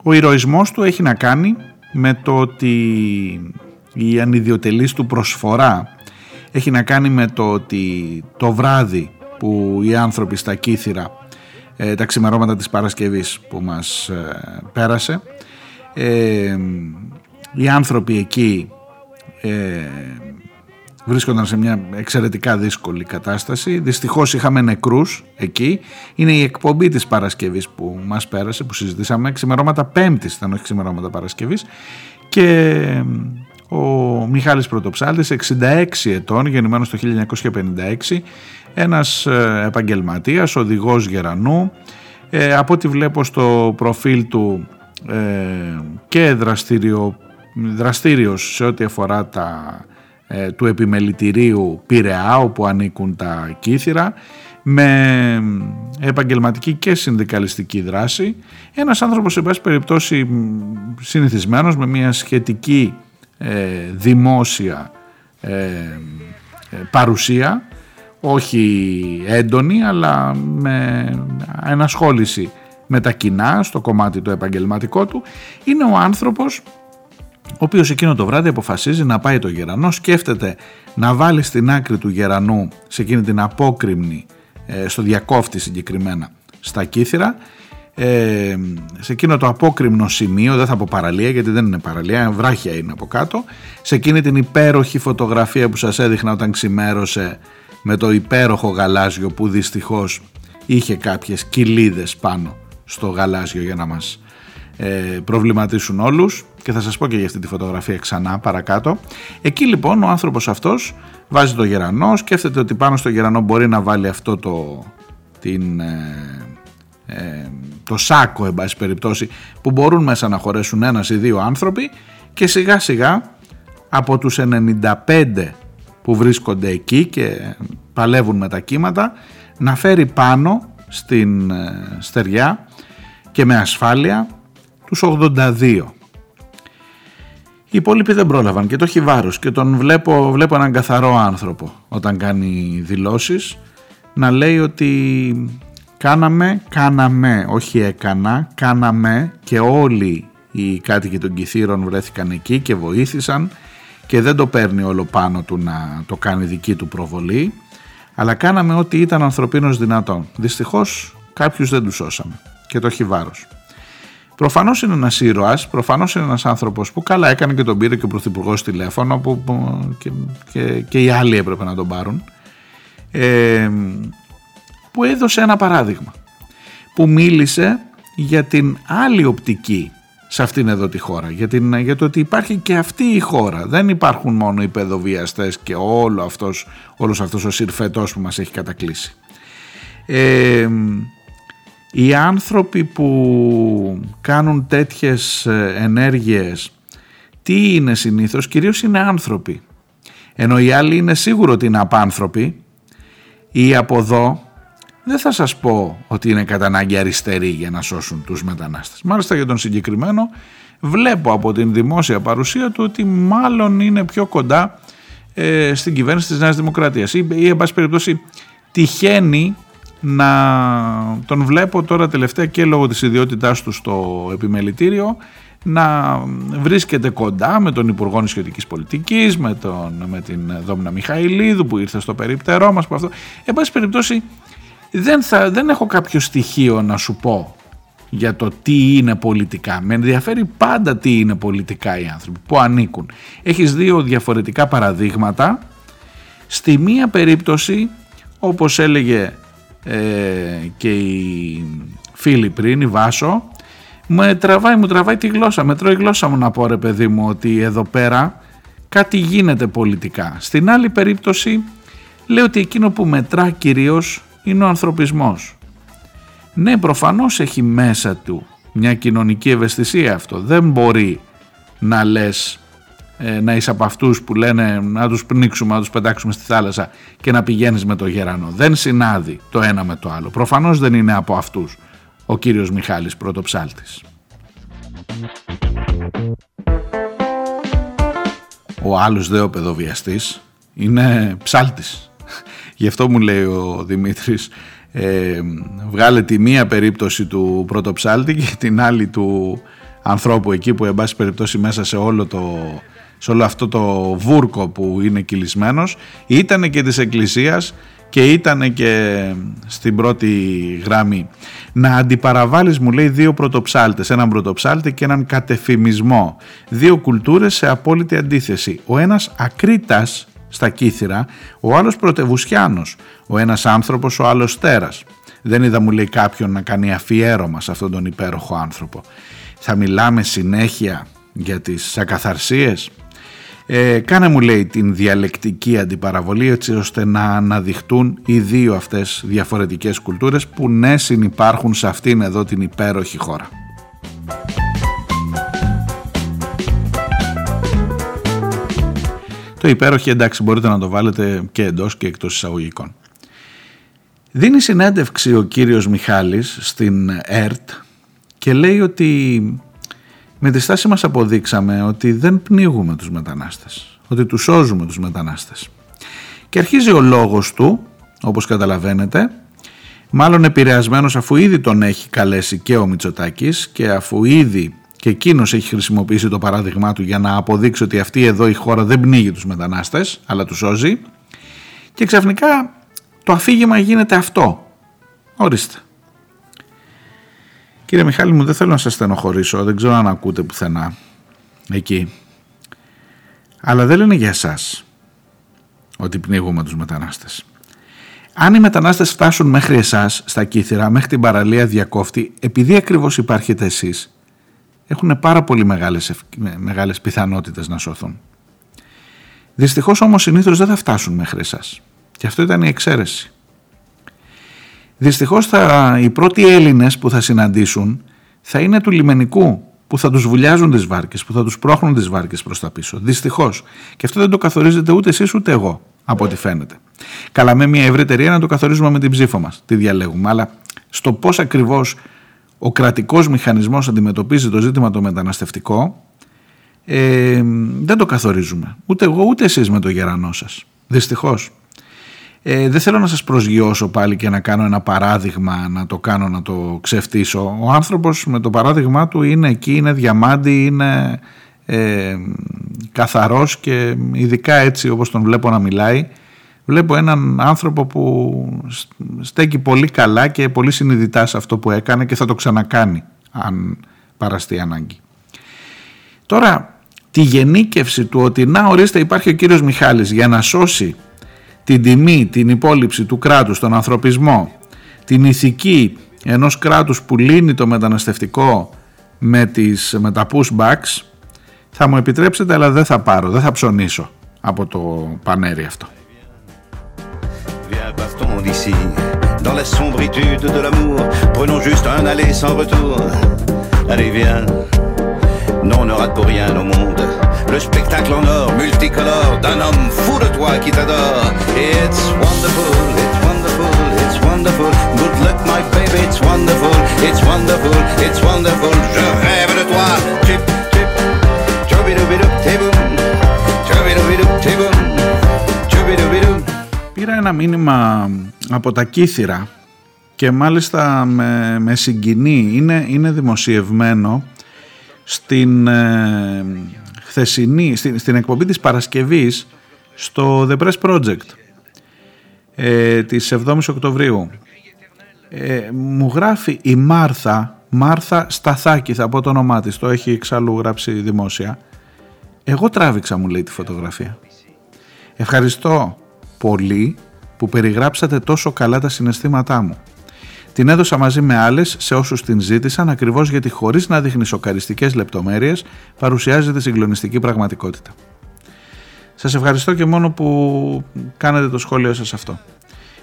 ο ηρωισμός του έχει να κάνει με το ότι η ανιδιοτελής του προσφορά έχει να κάνει με το ότι το βράδυ που οι άνθρωποι στα Κύθυρα ε, τα ξημερώματα της Παρασκευής που μας ε, πέρασε ε, οι άνθρωποι εκεί ε, βρίσκονταν σε μια εξαιρετικά δύσκολη κατάσταση. Δυστυχώς είχαμε νεκρούς εκεί. Είναι η εκπομπή της Παρασκευής που μας πέρασε που συζητήσαμε. Ξημερώματα Πέμπτης ήταν όχι ξημερώματα Παρασκευής. Και ο Μιχάλης Πρωτοψάλτης, 66 ετών, γεννημένος το 1956, ένας ε, επαγγελματίας, οδηγός γερανού, ε, από ό,τι βλέπω στο προφίλ του ε, και δραστηριο, δραστήριος σε ό,τι αφορά τα, ε, του επιμελητηρίου Πειραιά όπου ανήκουν τα κύθυρα με επαγγελματική και συνδικαλιστική δράση. Ένας άνθρωπος σε πάση περιπτώσει συνηθισμένος με μια σχετική ε, δημόσια ε, ε, παρουσία όχι έντονη αλλά με ενασχόληση με τα κοινά στο κομμάτι το επαγγελματικό του. Είναι ο άνθρωπος ο οποίος εκείνο το βράδυ αποφασίζει να πάει το γερανό σκέφτεται να βάλει στην άκρη του γερανού σε εκείνη την απόκριμνη στο διακόφτη συγκεκριμένα στα κύθυρα ε, σε εκείνο το απόκριμνο σημείο, δεν θα πω παραλία γιατί δεν είναι παραλία, βράχια είναι από κάτω, σε εκείνη την υπέροχη φωτογραφία που σας έδειχνα όταν ξημέρωσε με το υπέροχο γαλάζιο που δυστυχώς είχε κάποιες κοιλίδες πάνω στο γαλάζιο για να μας ε, προβληματίσουν όλους και θα σας πω και για αυτή τη φωτογραφία ξανά παρακάτω. Εκεί λοιπόν ο άνθρωπος αυτός βάζει το γερανό, σκέφτεται ότι πάνω στο γερανό μπορεί να βάλει αυτό το, την, ε, ε, το σάκο εν πάση περιπτώσει που μπορούν μέσα να χωρέσουν ένας ή δύο άνθρωποι και σιγά σιγά από τους 95 που βρίσκονται εκεί και παλεύουν με τα κύματα να φέρει πάνω στην ε, στεριά και με ασφάλεια τους 82. Οι υπόλοιποι δεν πρόλαβαν και το έχει βάρος και τον βλέπω, βλέπω έναν καθαρό άνθρωπο όταν κάνει δηλώσεις να λέει ότι Κάναμε, κάναμε, όχι έκανα, κάναμε και όλοι οι κάτοικοι των Κιθήρων βρέθηκαν εκεί και βοήθησαν και δεν το παίρνει όλο πάνω του να το κάνει δική του προβολή αλλά κάναμε ό,τι ήταν ανθρωπίνως δυνατόν. Δυστυχώς κάποιους δεν τους σώσαμε και το έχει βάρος. Προφανώς είναι ένας ήρωας, προφανώς είναι ένας άνθρωπος που καλά έκανε και τον πήρε και ο Πρωθυπουργός τηλέφωνο που, και, και, και, οι άλλοι έπρεπε να τον πάρουν. Ε, που έδωσε ένα παράδειγμα που μίλησε για την άλλη οπτική σε αυτήν εδώ τη χώρα για, την, για το ότι υπάρχει και αυτή η χώρα. Δεν υπάρχουν μόνο οι παιδοβιαστές και όλο αυτός, όλος αυτός ο συρφετός που μας έχει κατακλείσει. Ε, οι άνθρωποι που κάνουν τέτοιες ε, ενέργειες τι είναι συνήθως; Κυρίως είναι άνθρωποι. Ενώ οι άλλοι είναι σίγουρο ότι είναι απάνθρωποι ή από εδώ δεν θα σας πω ότι είναι κατά ανάγκη αριστεροί για να σώσουν τους μετανάστες. Μάλιστα για τον συγκεκριμένο βλέπω από την δημόσια παρουσία του ότι μάλλον είναι πιο κοντά ε, στην κυβέρνηση της Νέας Δημοκρατίας ή, ή εν πάση περιπτώσει τυχαίνει να τον βλέπω τώρα τελευταία και λόγω της ιδιότητάς του στο επιμελητήριο να βρίσκεται κοντά με τον Υπουργό Νησιωτικής Πολιτικής, με, τον, με την Δόμνα Μιχαηλίδου που ήρθε στο περίπτερό μας. Που αυτό. Εν πάση περιπτώσει δεν, θα, δεν έχω κάποιο στοιχείο να σου πω για το τι είναι πολιτικά. Με ενδιαφέρει πάντα τι είναι πολιτικά οι άνθρωποι, που ανήκουν. Έχεις δύο διαφορετικά παραδείγματα. Στη μία περίπτωση, όπως έλεγε ε, και η φίλη πριν, η Βάσο, μου τραβάει, μου τραβάει τη γλώσσα, με τρώει η γλώσσα μου να πω ρε παιδί μου ότι εδώ πέρα κάτι γίνεται πολιτικά. Στην άλλη περίπτωση λέω ότι εκείνο που μετρά κυρίως είναι ο ανθρωπισμός. Ναι προφανώς έχει μέσα του μια κοινωνική ευαισθησία αυτό. Δεν μπορεί να λες ε, να είσαι από αυτούς που λένε να τους πνίξουμε, να τους πετάξουμε στη θάλασσα και να πηγαίνεις με το γερανό. Δεν συνάδει το ένα με το άλλο. Προφανώς δεν είναι από αυτούς ο κύριος Μιχάλης Πρωτοψάλτης. Ο άλλος δε ο παιδοβιαστής είναι ψάλτης. Γι' αυτό μου λέει ο Δημήτρης ε, βγάλε τη μία περίπτωση του πρωτοψάλτη και την άλλη του ανθρώπου εκεί που εν πάση περιπτώσει μέσα σε όλο το σε όλο αυτό το βούρκο που είναι κυλισμένος ήταν και της εκκλησίας και ήταν και στην πρώτη γραμμή. Να αντιπαραβάλεις μου λέει δύο πρωτοψάλτες, έναν πρωτοψάλτη και έναν κατεφημισμό. Δύο κουλτούρες σε απόλυτη αντίθεση. Ο ένας ακρίτας στα κύθυρα, ο άλλος πρωτεβουσιάνος. Ο ένας άνθρωπος, ο άλλος τέρας. Δεν είδα μου λέει κάποιον να κάνει αφιέρωμα σε αυτόν τον υπέροχο άνθρωπο. Θα μιλάμε συνέχεια για τις ακαθαρσίες; Ε, κάνε μου λέει την διαλεκτική αντιπαραβολή έτσι ώστε να αναδειχτούν οι δύο αυτές διαφορετικές κουλτούρες που ναι συνυπάρχουν σε αυτήν εδώ την υπέροχη χώρα. Το υπέροχη εντάξει μπορείτε να το βάλετε και εντός και εκτός εισαγωγικών. Δίνει συνέντευξη ο κύριος Μιχάλης στην ΕΡΤ και λέει ότι με τη στάση μας αποδείξαμε ότι δεν πνίγουμε τους μετανάστες, ότι τους σώζουμε τους μετανάστες. Και αρχίζει ο λόγος του, όπως καταλαβαίνετε, μάλλον επηρεασμένος αφού ήδη τον έχει καλέσει και ο Μητσοτάκης και αφού ήδη και εκείνος έχει χρησιμοποιήσει το παράδειγμά του για να αποδείξει ότι αυτή εδώ η χώρα δεν πνίγει τους μετανάστες, αλλά τους σώζει και ξαφνικά το αφήγημα γίνεται αυτό. Ορίστε. Κύριε Μιχάλη μου δεν θέλω να σας στενοχωρήσω, δεν ξέρω αν ακούτε πουθενά εκεί. Αλλά δεν λένε για εσάς ότι πνίγουμε τους μετανάστες. Αν οι μετανάστες φτάσουν μέχρι εσάς στα κύθυρα, μέχρι την παραλία διακόφτη, επειδή ακριβώς υπάρχετε εσείς, έχουν πάρα πολύ μεγάλες, μεγάλες πιθανότητες να σωθούν. Δυστυχώς όμως συνήθως δεν θα φτάσουν μέχρι εσάς. Και αυτό ήταν η εξαίρεση. Δυστυχώς θα, οι πρώτοι Έλληνες που θα συναντήσουν θα είναι του λιμενικού που θα τους βουλιάζουν τις βάρκες, που θα τους πρόχνουν τις βάρκες προς τα πίσω. Δυστυχώς. Και αυτό δεν το καθορίζετε ούτε εσείς ούτε εγώ, από ό,τι φαίνεται. Καλά με μια ευρύτερη να το καθορίζουμε με την ψήφο μας, τι διαλέγουμε. Αλλά στο πώς ακριβώς ο κρατικός μηχανισμός αντιμετωπίζει το ζήτημα το μεταναστευτικό, ε, δεν το καθορίζουμε. Ούτε εγώ ούτε εσείς με το γερανό σας. Δυστυχώς. Ε, δεν θέλω να σας προσγειώσω πάλι και να κάνω ένα παράδειγμα, να το κάνω να το ξεφτύσω. Ο άνθρωπος με το παράδειγμά του είναι εκεί, είναι διαμάντι, είναι ε, καθαρός και ειδικά έτσι όπως τον βλέπω να μιλάει. Βλέπω έναν άνθρωπο που στέκει πολύ καλά και πολύ συνειδητά σε αυτό που έκανε και θα το ξανακάνει αν παραστεί ανάγκη. Τώρα τη γενίκευση του ότι να ορίστε υπάρχει ο κύριος Μιχάλης για να σώσει την τιμή, την υπόλοιψη του κράτους, τον ανθρωπισμό, την ηθική ενός κράτους που λύνει το μεταναστευτικό με, τις, με τα pushbacks, θα μου επιτρέψετε αλλά δεν θα πάρω, δεν θα ψωνίσω από το πανέρι αυτό. Dans la sombritude de l'amour, prenons juste un aller sans retour. Allez, viens, non, on ne rate pour rien au monde. le spectacle en or multicolore d'un homme fou de toi qui t'adore. It's wonderful, it's wonderful, it's wonderful. Good luck, my baby, it's wonderful, it's wonderful, it's wonderful. Je rêve de toi. Chip, chip, chobidobidoop, tiboum, chobidobidoop, tiboum. Πήρα ένα μήνυμα από τα Κύθυρα και μάλιστα με, με συγκινεί. Είναι, είναι δημοσιευμένο στην ε, χθεσινή, στην, στην εκπομπή της Παρασκευής στο The Press Project ε, της 7ης Οκτωβρίου. Ε, μου γράφει η Μάρθα, Μάρθα Σταθάκη θα πω το όνομά της, το έχει εξάλλου γράψει δημόσια. Εγώ τράβηξα μου λέει τη φωτογραφία. Ευχαριστώ πολύ που περιγράψατε τόσο καλά τα συναισθήματά μου. Την έδωσα μαζί με άλλες σε όσους την ζήτησαν ακριβώς γιατί χωρίς να δείχνει σοκαριστικές λεπτομέρειες παρουσιάζεται συγκλονιστική πραγματικότητα. Σας ευχαριστώ και μόνο που κάνετε το σχόλιο σας αυτό.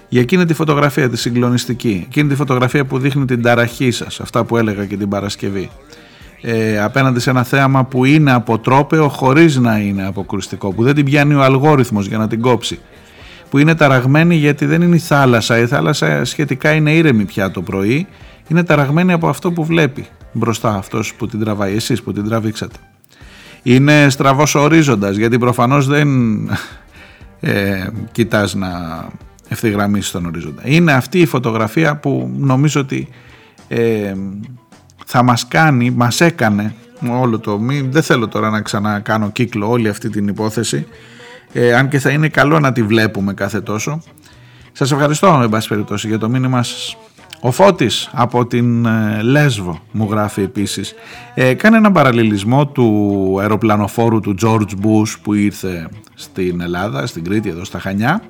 Για εκείνη τη φωτογραφία, τη συγκλονιστική, εκείνη τη φωτογραφία που δείχνει την ταραχή σας, αυτά που έλεγα και την Παρασκευή, ε, απέναντι σε ένα θέαμα που είναι αποτρόπαιο χωρίς να είναι αποκρουστικό, που δεν την πιάνει ο αλγόριθμος για να την κόψει, που είναι ταραγμένη γιατί δεν είναι η θάλασσα, η θάλασσα σχετικά είναι ήρεμη πια το πρωί, είναι ταραγμένη από αυτό που βλέπει μπροστά αυτός που την τραβάει, εσείς που την τραβήξατε. Είναι στραβός ορίζοντας γιατί προφανώς δεν ε, κοιτάς να ευθυγραμμίσεις τον ορίζοντα. Είναι αυτή η φωτογραφία που νομίζω ότι ε, θα μας κάνει, μας έκανε όλο το, μη, δεν θέλω τώρα να ξανακάνω κύκλο όλη αυτή την υπόθεση ε, αν και θα είναι καλό να τη βλέπουμε κάθε τόσο. Σας ευχαριστώ εν πάση περιπτώσει για το μήνυμα σας. Ο Φώτης από την ε, Λέσβο μου γράφει επίσης ε, κάνει έναν παραλληλισμό του αεροπλανοφόρου του George Bush που ήρθε στην Ελλάδα, στην Κρήτη εδώ στα Χανιά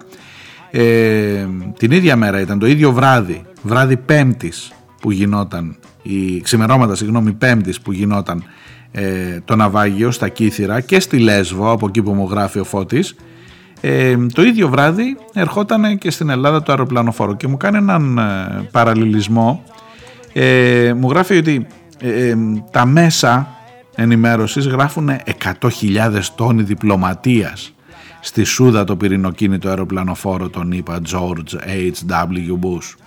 ε, την ίδια μέρα ήταν το ίδιο βράδυ, βράδυ πέμπτης που γινόταν η ξημερώματα συγγνώμη πέμπτης που γινόταν ε, το ναυάγιο στα Κύθυρα και στη Λέσβο από εκεί που μου γράφει ο Φώτης ε, το ίδιο βράδυ ερχόταν και στην Ελλάδα το αεροπλανοφόρο και μου κάνει έναν ε, παραλληλισμό ε, μου γράφει ότι ε, τα μέσα ενημέρωσης γράφουν 100.000 τόνοι διπλωματίας στη Σούδα το πυρηνοκίνητο αεροπλανοφόρο τον είπα George H.W. Bush.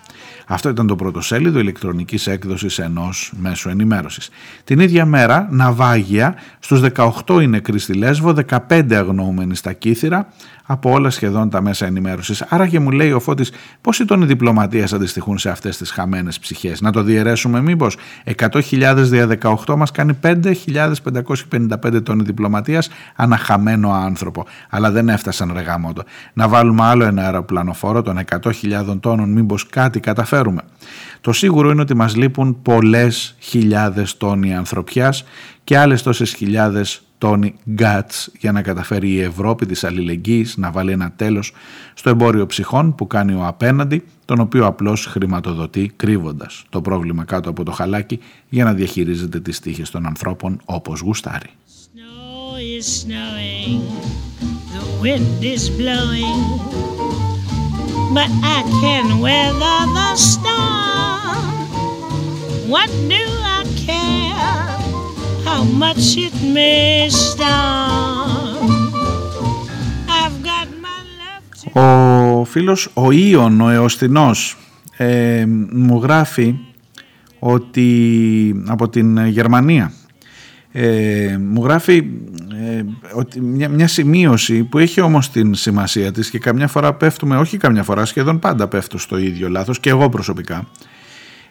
Αυτό ήταν το πρωτοσέλιδο ηλεκτρονικής έκδοσης ενός μέσου ενημέρωσης. Την ίδια μέρα, ναυάγια, στους 18 είναι νεκροί στη Λέσβο, 15 αγνοούμενοι στα Κύθυρα, από όλα σχεδόν τα μέσα ενημέρωσης. Άρα και μου λέει ο Φώτης πόσοι τόνοι διπλωματίας αντιστοιχούν σε αυτές τις χαμένες ψυχές; Να το διαιρέσουμε μήπως; 100.000 δια 18 μας κάνει 5.555 τόνοι διπλωματίας ανά χαμένο άνθρωπο. Αλλά δεν έφτασαν ρεγάμοτο. Να βάλουμε άλλο ένα αεροπλανοφόρο των 100.000 τόνων μήπως κάτι καταφέρουμε; Το σίγουρο είναι ότι μας λείπουν πολλές χιλιάδες τόνοι ανθρωπιάς και άλλες τόσες χιλιάδες τόνοι γκάτς για να καταφέρει η Ευρώπη της αλληλεγγύης να βάλει ένα τέλος στο εμπόριο ψυχών που κάνει ο απέναντι, τον οποίο απλώς χρηματοδοτεί κρύβοντας το πρόβλημα κάτω από το χαλάκι για να διαχειρίζεται τις τύχες των ανθρώπων όπως γουστάρει. What do I care how much it may I've got my Ο φίλος ο Ιων, ο Εωστινός, ε, μου γράφει ότι από την Γερμανία. Ε, μου γράφει ε, ότι μια, μια σημείωση που έχει όμως την σημασία της και καμιά φορά πέφτουμε, όχι καμιά φορά, σχεδόν πάντα πέφτω στο ίδιο λάθος και εγώ προσωπικά.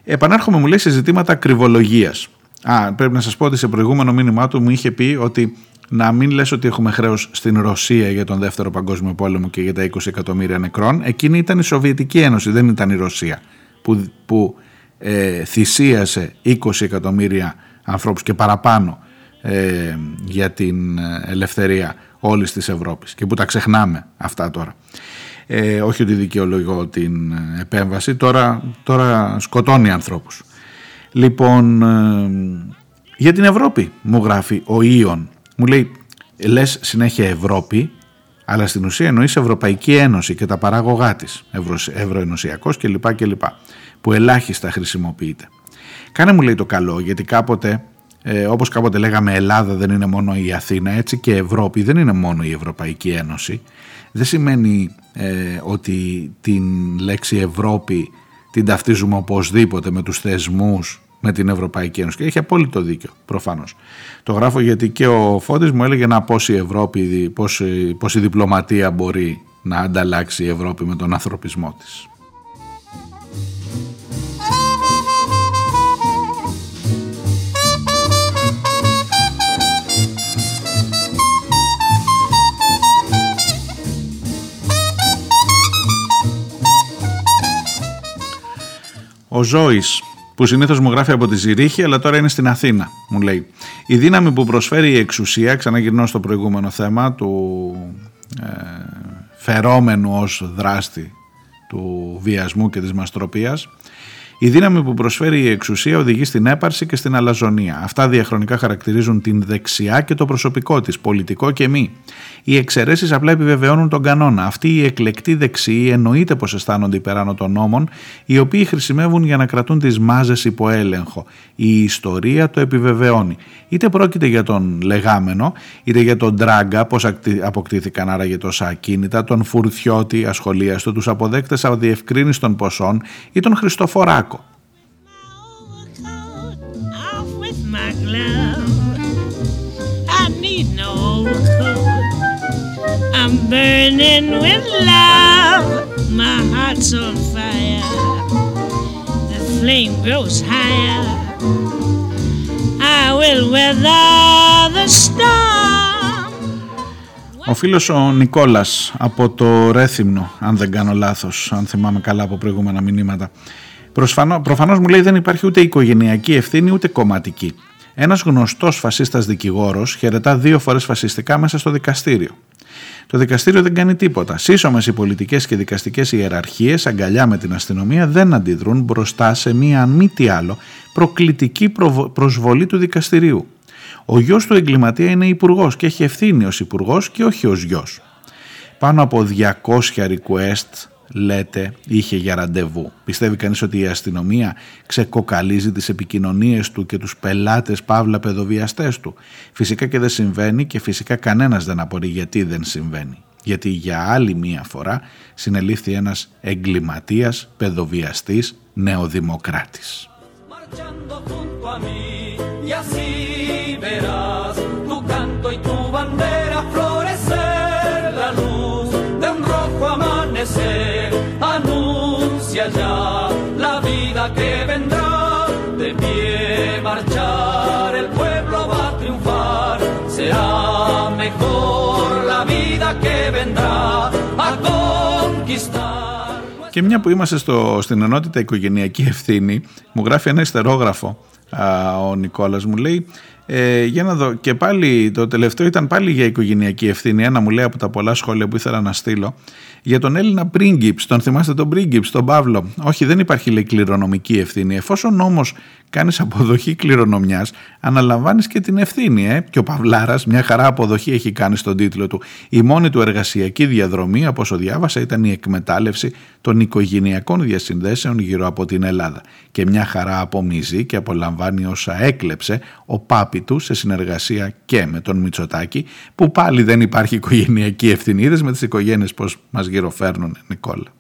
Επανέρχομαι μου λέει σε ζητήματα κρυβολογίας. Α, πρέπει να σας πω ότι σε προηγούμενο μήνυμά του μου είχε πει ότι να μην λες ότι έχουμε χρέος στην Ρωσία για τον δεύτερο παγκόσμιο πόλεμο και για τα 20 εκατομμύρια νεκρών. Εκείνη ήταν η Σοβιετική Ένωση, δεν ήταν η Ρωσία που, που ε, θυσίασε 20 εκατομμύρια ανθρώπους και παραπάνω ε, για την ελευθερία όλης της Ευρώπης και που τα ξεχνάμε αυτά τώρα ε, όχι ότι δικαιολογώ την επέμβαση, τώρα, τώρα σκοτώνει ανθρώπους. Λοιπόν, ε, για την Ευρώπη μου γράφει ο Ιων, μου λέει λες συνέχεια Ευρώπη, αλλά στην ουσία εννοείς Ευρωπαϊκή Ένωση και τα παράγωγά της, Ευρω, ευρωενωσιακός κλπ. κλπ. που ελάχιστα χρησιμοποιείται. Κάνε μου λέει το καλό γιατί κάποτε ε, όπως κάποτε λέγαμε Ελλάδα δεν είναι μόνο η Αθήνα έτσι και Ευρώπη δεν είναι μόνο η Ευρωπαϊκή Ένωση δεν σημαίνει ε, ότι την λέξη Ευρώπη την ταυτίζουμε οπωσδήποτε με τους θεσμούς με την Ευρωπαϊκή Ένωση και έχει απόλυτο δίκιο προφανώς. Το γράφω γιατί και ο Φώτης μου έλεγε να πώς η Ευρώπη, πώς, πώς η διπλωματία μπορεί να ανταλλάξει η Ευρώπη με τον ανθρωπισμό της. Ο Ζώης που συνήθως μου γράφει από τη Ζηρίχη, αλλά τώρα είναι στην Αθήνα, μου λέει. Η δύναμη που προσφέρει η εξουσία, ξαναγυρνώ στο προηγούμενο θέμα του ε, φερόμενου ως δράστη του βιασμού και της μαστροπίας, η δύναμη που προσφέρει η εξουσία οδηγεί στην έπαρση και στην αλαζονία. Αυτά διαχρονικά χαρακτηρίζουν την δεξιά και το προσωπικό της, πολιτικό και μη. Οι εξαιρέσεις απλά επιβεβαιώνουν τον κανόνα. Αυτοί οι εκλεκτοί δεξιοί εννοείται πως αισθάνονται υπεράνω των νόμων, οι οποίοι χρησιμεύουν για να κρατούν τις μάζες υπό έλεγχο. Η ιστορία το επιβεβαιώνει. Είτε πρόκειται για τον λεγάμενο, είτε για τον τράγκα, πώς αποκτήθηκαν άραγε τόσα ακίνητα, τον φουρτιώτη ασχολίαστο, τους αποδέκτες αδιευκρίνηστων ποσών ή τον Χριστοφοράκο I'm burning with love. My heart's on fire. The flame grows higher. I will weather the storm. Ο φίλος ο Νικόλας από το Ρέθυμνο, αν δεν κάνω λάθος, αν θυμάμαι καλά από προηγούμενα μηνύματα, προφανώς μου λέει δεν υπάρχει ούτε οικογενειακή ευθύνη ούτε κομματική. Ένας γνωστός φασίστας δικηγόρος χαιρετά δύο φορές φασιστικά μέσα στο δικαστήριο. Το δικαστήριο δεν κάνει τίποτα. Σύσσωμες οι πολιτικές και δικαστικές ιεραρχίες, αγκαλιά με την αστυνομία, δεν αντιδρούν μπροστά σε μία αν μη τι άλλο προκλητική προσβολή του δικαστηρίου. Ο γιος του εγκληματία είναι υπουργός και έχει ευθύνη ως υπουργός και όχι ως γιος. Πάνω από 200 request λέτε είχε για ραντεβού. Πιστεύει κανείς ότι η αστυνομία ξεκοκαλίζει τις επικοινωνίες του και τους πελάτες παύλα παιδοβιαστές του; Φυσικά και δεν συμβαίνει και φυσικά κανένας δεν απορεί γιατί δεν συμβαίνει. Γιατί για άλλη μία φορά συνελήφθη ένας εγκληματίας, παιδοβιαστής, νεοδημοκράτης. la Και μια που είμαστε στο, στην ενότητα οικογενειακή ευθύνη, μου γράφει ένα ιστερόγραφο α, ο Νικόλας μου λέει ε, για να δω και πάλι το τελευταίο ήταν πάλι για οικογενειακή ευθύνη ένα μου λέει από τα πολλά σχόλια που ήθελα να στείλω για τον Έλληνα πρίγκιπς, τον θυμάστε τον πρίγκιπς, τον Παύλο; Όχι, δεν υπάρχει λέει κληρονομική ευθύνη. Εφόσον όμως κάνεις αποδοχή κληρονομιάς, αναλαμβάνεις και την ευθύνη. Ε; Και ο Παυλάρας, μια χαρά αποδοχή έχει κάνει στον τίτλο του. Η μόνη του εργασιακή διαδρομή, από όσο διάβασα, ήταν η εκμετάλλευση των οικογενειακών διασυνδέσεων γύρω από την Ελλάδα. Και μια χαρά απομίζει και απολαμβάνει όσα έκλεψε ο πάπη του σε συνεργασία και με τον Μητσοτάκη, που πάλι δεν υπάρχει οικογενειακή ευθύνη. Είδες με τις οικογένειες πώ μας γυροφέρνουν, Νικόλα.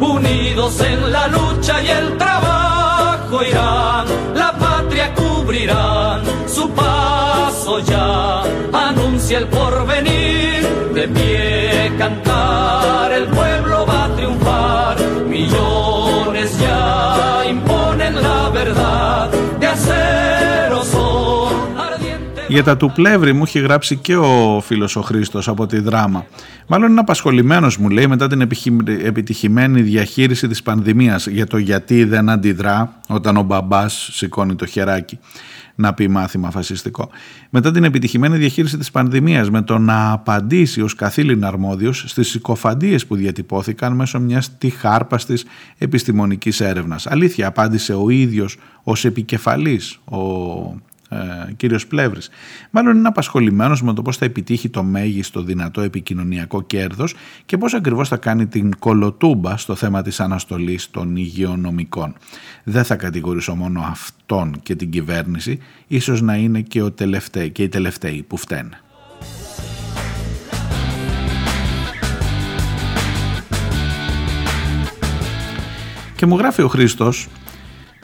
Unidos en la lucha y el trabajo irán, la patria cubrirán, su paso ya. Anuncia el porvenir, de pie cantar, el pueblo va a triunfar, millones Για τα του πλεύρη μου έχει γράψει και ο φίλος ο Χρήστος από τη δράμα. Μάλλον είναι απασχολημένος μου λέει μετά την επιτυχημένη διαχείριση της πανδημίας για το γιατί δεν αντιδρά όταν ο μπαμπάς σηκώνει το χεράκι να πει μάθημα φασιστικό. Μετά την επιτυχημένη διαχείριση της πανδημίας με το να απαντήσει ως καθήλυνα αρμόδιος στις συκοφαντίες που διατυπώθηκαν μέσω μιας τυχάρπαστης επιστημονικής έρευνας. Αλήθεια απάντησε ο ίδιος ως επικεφαλής ο ε, κύριος Πλεύρης. Μάλλον είναι απασχολημένος με το πώς θα επιτύχει το μέγιστο δυνατό επικοινωνιακό κέρδος και πώς ακριβώς θα κάνει την κολοτούμπα στο θέμα της αναστολής των υγειονομικών. Δεν θα κατηγορήσω μόνο αυτόν και την κυβέρνηση, ίσως να είναι και, ο τελευταίοι, και οι τελευταίοι που φταίνε. Και μου γράφει ο Χρήστος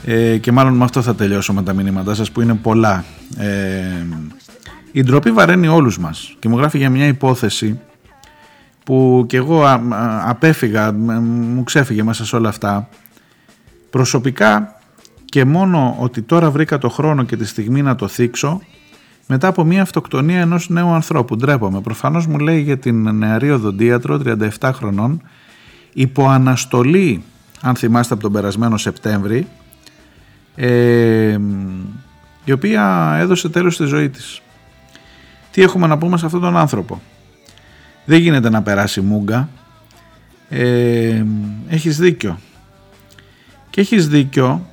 ε, και μάλλον με αυτό θα τελειώσω με τα μηνύματά σας που είναι πολλά. Ε, η ντροπή βαραίνει όλους μας και μου γράφει για μια υπόθεση που και εγώ απέφυγα, μου ξέφυγε μέσα σε όλα αυτά. Προσωπικά και μόνο ότι τώρα βρήκα το χρόνο και τη στιγμή να το θίξω μετά από μια αυτοκτονία ενός νέου ανθρώπου. Ντρέπομαι. Προφανώς μου λέει για την νεαρή οδοντίατρο 37 χρονών υπό αναστολή, αν θυμάστε από τον περασμένο Σεπτέμβρη, ε, η οποία έδωσε τέλος στη ζωή της. Τι έχουμε να πούμε σε αυτόν τον άνθρωπο; Δεν γίνεται να περάσει μούγκα. Ε, έχεις δίκιο. Και έχεις δίκιο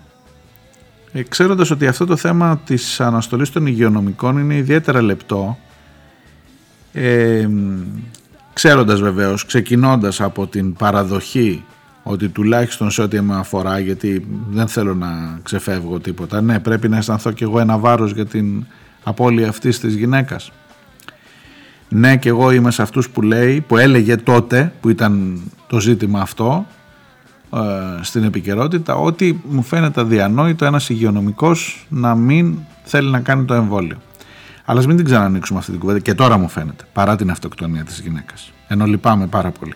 ε, ξέροντας ότι αυτό το θέμα της αναστολής των υγειονομικών είναι ιδιαίτερα λεπτό ε, ξέροντας βεβαίως, ξεκινώντας από την παραδοχή ότι τουλάχιστον σε ό,τι με αφορά γιατί δεν θέλω να ξεφεύγω τίποτα. Ναι πρέπει να αισθανθώ κι εγώ ένα βάρος για την απώλεια αυτής της γυναίκας. Ναι και εγώ είμαι σε αυτούς που λέει που έλεγε τότε που ήταν το ζήτημα αυτό ε, στην επικαιρότητα ότι μου φαίνεται αδιανόητο ένας υγειονομικός να μην θέλει να κάνει το εμβόλιο. Αλλά μην την ξανανοίξουμε αυτή την κουβέντα και τώρα μου φαίνεται παρά την αυτοκτονία της γυναίκας. Ενώ λυπάμαι πάρα πολύ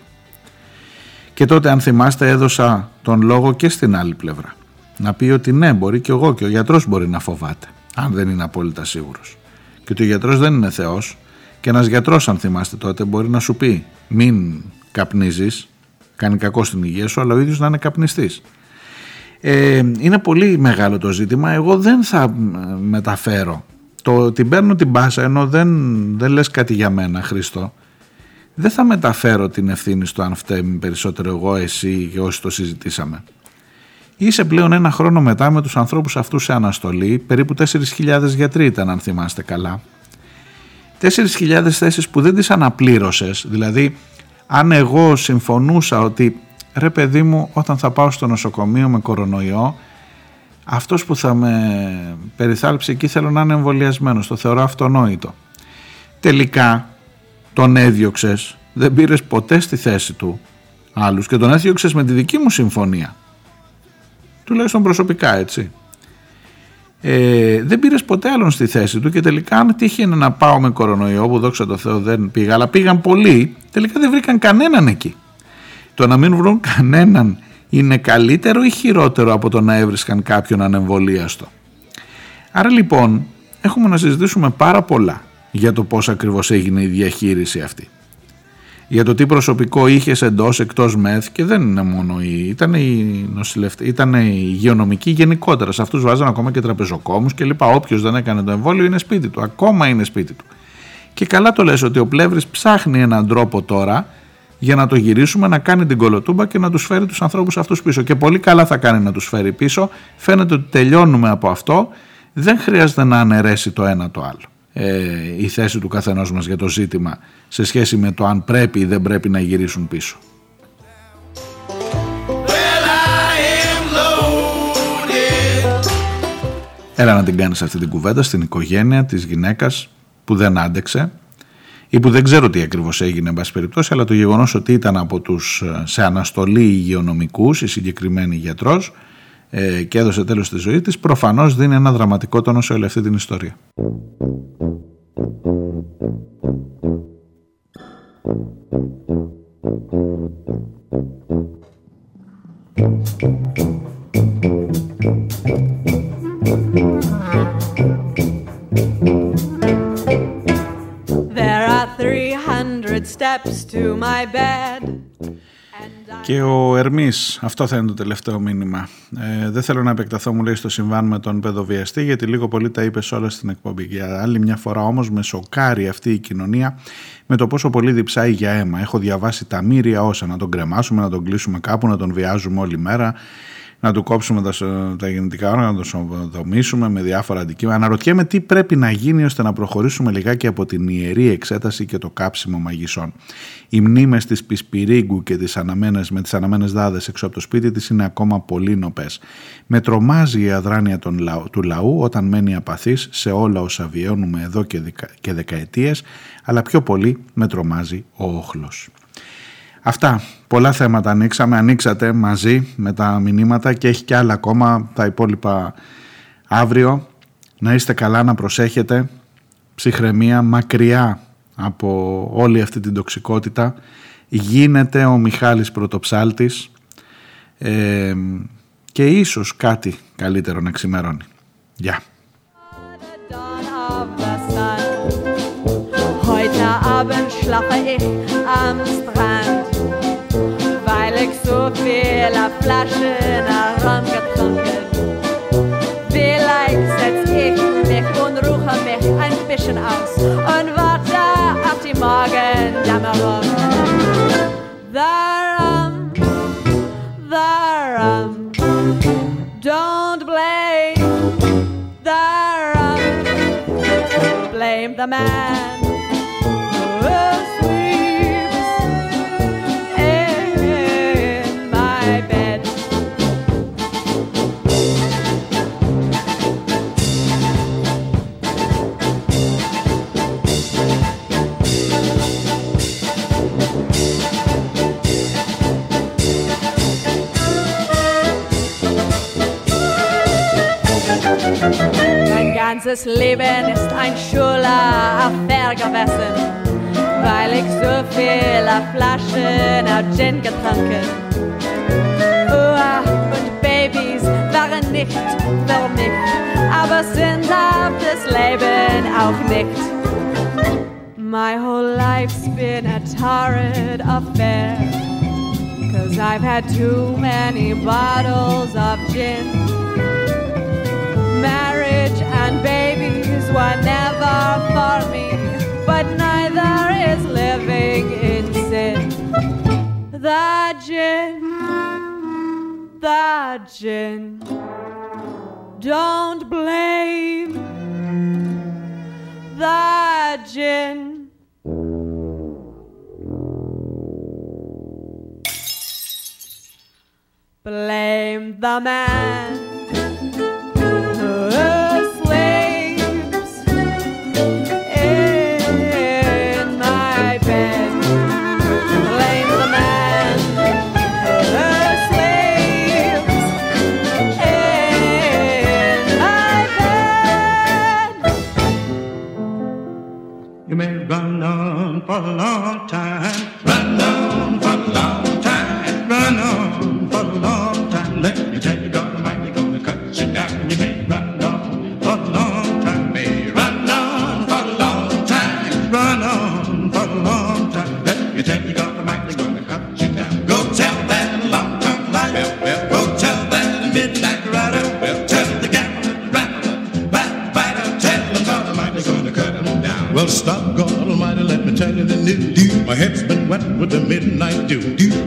και τότε αν θυμάστε έδωσα τον λόγο και στην άλλη πλευρά. Να πει ότι ναι μπορεί και εγώ και ο γιατρός μπορεί να φοβάται αν δεν είναι απόλυτα σίγουρος. Και ότι ο γιατρός δεν είναι Θεός και ένας γιατρός αν θυμάστε τότε μπορεί να σου πει μην καπνίζεις, κάνει κακό στην υγεία σου αλλά ο ίδιος να είναι καπνιστής. Ε, είναι πολύ μεγάλο το ζήτημα, εγώ δεν θα μεταφέρω. Το, την παίρνω την πάσα ενώ δεν, δεν λες κάτι για μένα Χριστό δεν θα μεταφέρω την ευθύνη στο αν φταίμε περισσότερο εγώ, εσύ και όσοι το συζητήσαμε. Είσαι πλέον ένα χρόνο μετά με τους ανθρώπους αυτούς σε αναστολή, περίπου 4.000 γιατροί ήταν αν θυμάστε καλά. 4.000 θέσεις που δεν τις αναπλήρωσες, δηλαδή αν εγώ συμφωνούσα ότι ρε παιδί μου όταν θα πάω στο νοσοκομείο με κορονοϊό αυτός που θα με περιθάλψει εκεί θέλω να είναι εμβολιασμένος, το θεωρώ αυτονόητο. Τελικά τον έδιωξες, δεν πήρες ποτέ στη θέση του άλλους και τον έδιωξες με τη δική μου συμφωνία. Τουλάχιστον προσωπικά έτσι. Ε, δεν πήρες ποτέ άλλον στη θέση του και τελικά αν τύχει να πάω με κορονοϊό που δόξα τω Θεώ δεν πήγα αλλά πήγαν πολλοί τελικά δεν βρήκαν κανέναν εκεί το να μην βρουν κανέναν είναι καλύτερο ή χειρότερο από το να έβρισκαν κάποιον ανεμβολίαστο άρα λοιπόν έχουμε να συζητήσουμε πάρα πολλά για το πώς ακριβώς έγινε η διαχείριση αυτή. Για το τι προσωπικό είχες εντός εκτός ΜΕΘ και δεν είναι μόνο η. ήταν η νοσηλευτη, ήταν η υγειονομική γενικότερα. Σε αυτούς βάζαν ακόμα και τραπεζοκόμους κλπ. Όποιος δεν έκανε το εμβόλιο είναι σπίτι του. Ακόμα είναι σπίτι του. Και καλά το λες ότι ο Πλεύρης ψάχνει έναν τρόπο τώρα για να το γυρίσουμε, να κάνει την κολοτούμπα και να τους φέρει τους ανθρώπους αυτούς πίσω. Και πολύ καλά θα κάνει να τους φέρει πίσω. Φαίνεται ότι τελειώνουμε από αυτό. Δεν χρειάζεται να αναιρέσει το ένα το άλλο ε, η θέση του καθενός μας για το ζήτημα σε σχέση με το αν πρέπει ή δεν πρέπει να γυρίσουν πίσω. Έλα να την κάνεις αυτή την κουβέντα στην οικογένεια της γυναίκας που δεν άντεξε ή που δεν ξέρω τι ακριβώς έγινε εν πάση περιπτώσει αλλά το γεγονός ότι ήταν από τους ε, σε αναστολή υγειονομικούς η συγκεκριμένη γιατρός ε, και έδωσε τέλος στη ζωή της προφανώς δίνει ένα δραματικό τόνο σε όλη αυτή την ιστορία. There are 300 steps to my bed. Και ο Ερμής, αυτό θα είναι το τελευταίο μήνυμα. Ε, δεν θέλω να επεκταθώ, μου λέει, στο συμβάν με τον παιδοβιαστή, γιατί λίγο πολύ τα είπε όλα στην εκπομπή. Για άλλη μια φορά όμως με σοκάρει αυτή η κοινωνία με το πόσο πολύ διψάει για αίμα. Έχω διαβάσει τα μύρια όσα να τον κρεμάσουμε, να τον κλείσουμε κάπου, να τον βιάζουμε όλη μέρα να του κόψουμε τα, τα γεννητικά όργανα, να το δομήσουμε με διάφορα αντικείμενα. Αναρωτιέμαι τι πρέπει να γίνει ώστε να προχωρήσουμε λιγάκι από την ιερή εξέταση και το κάψιμο μαγισσών. Οι μνήμες της Πισπυρίγκου και τις αναμένες, με τις αναμένες δάδες έξω από το σπίτι της είναι ακόμα πολύ νοπές. Με τρομάζει η αδράνεια του λαού όταν μένει απαθής σε όλα όσα βιώνουμε εδώ και, δεκα, και δεκαετίες, αλλά πιο πολύ με τρομάζει ο όχλος. Αυτά. Πολλά θέματα ανοίξαμε. Ανοίξατε μαζί με τα μηνύματα και έχει και άλλα ακόμα τα υπόλοιπα αύριο. Να είστε καλά, να προσέχετε. Ψυχραιμία μακριά από όλη αυτή την τοξικότητα. Γίνεται ο Μιχάλης Πρωτοψάλτης ε, και ίσως κάτι καλύτερο να ξημερώνει. Γεια. Heute Abend schlafe ich am Strand. Alex so viel Flasche nach Rum getrunken. Vielleicht setz ich mich und ruhe mich ein bisschen aus und warte auf die Morgendämmerung. Darum, darum, don't blame, darum, blame the man. ganzes Leben ist ein Schuller vergewessen, weil ich so viele Flaschen auf Gin getrunken. Uah und Babys waren nicht für mich, aber sind auf das Leben auch nicht. My whole life's been a torrid affair, cause I've had too many bottles of gin. Married and babies were never for me, but neither is living in sin. The gin, the gin, don't blame the gin. Blame the man. a long time. can I do?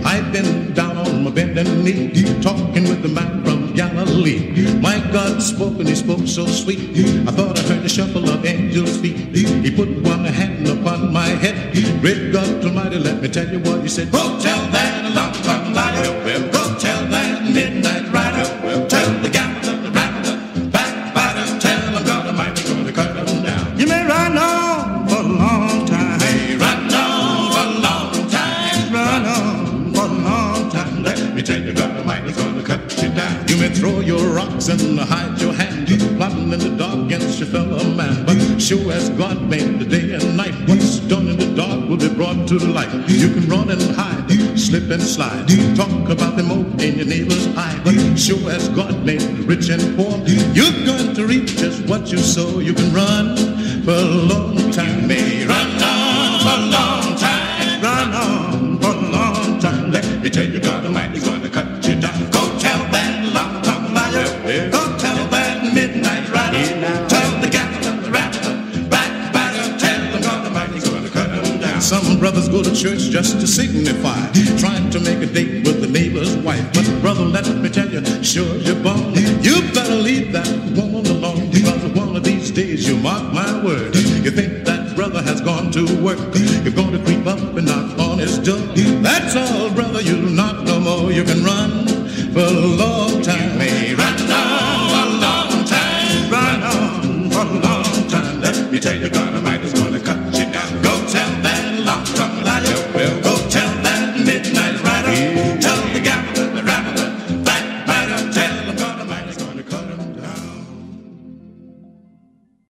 I've been down on my bend and knee, talking with the man from Galilee. My God spoke and he spoke so sweet. I thought I heard the shuffle of angels' feet. He put one hand upon my head. Great God Almighty, let me tell you what he said. Oh, tell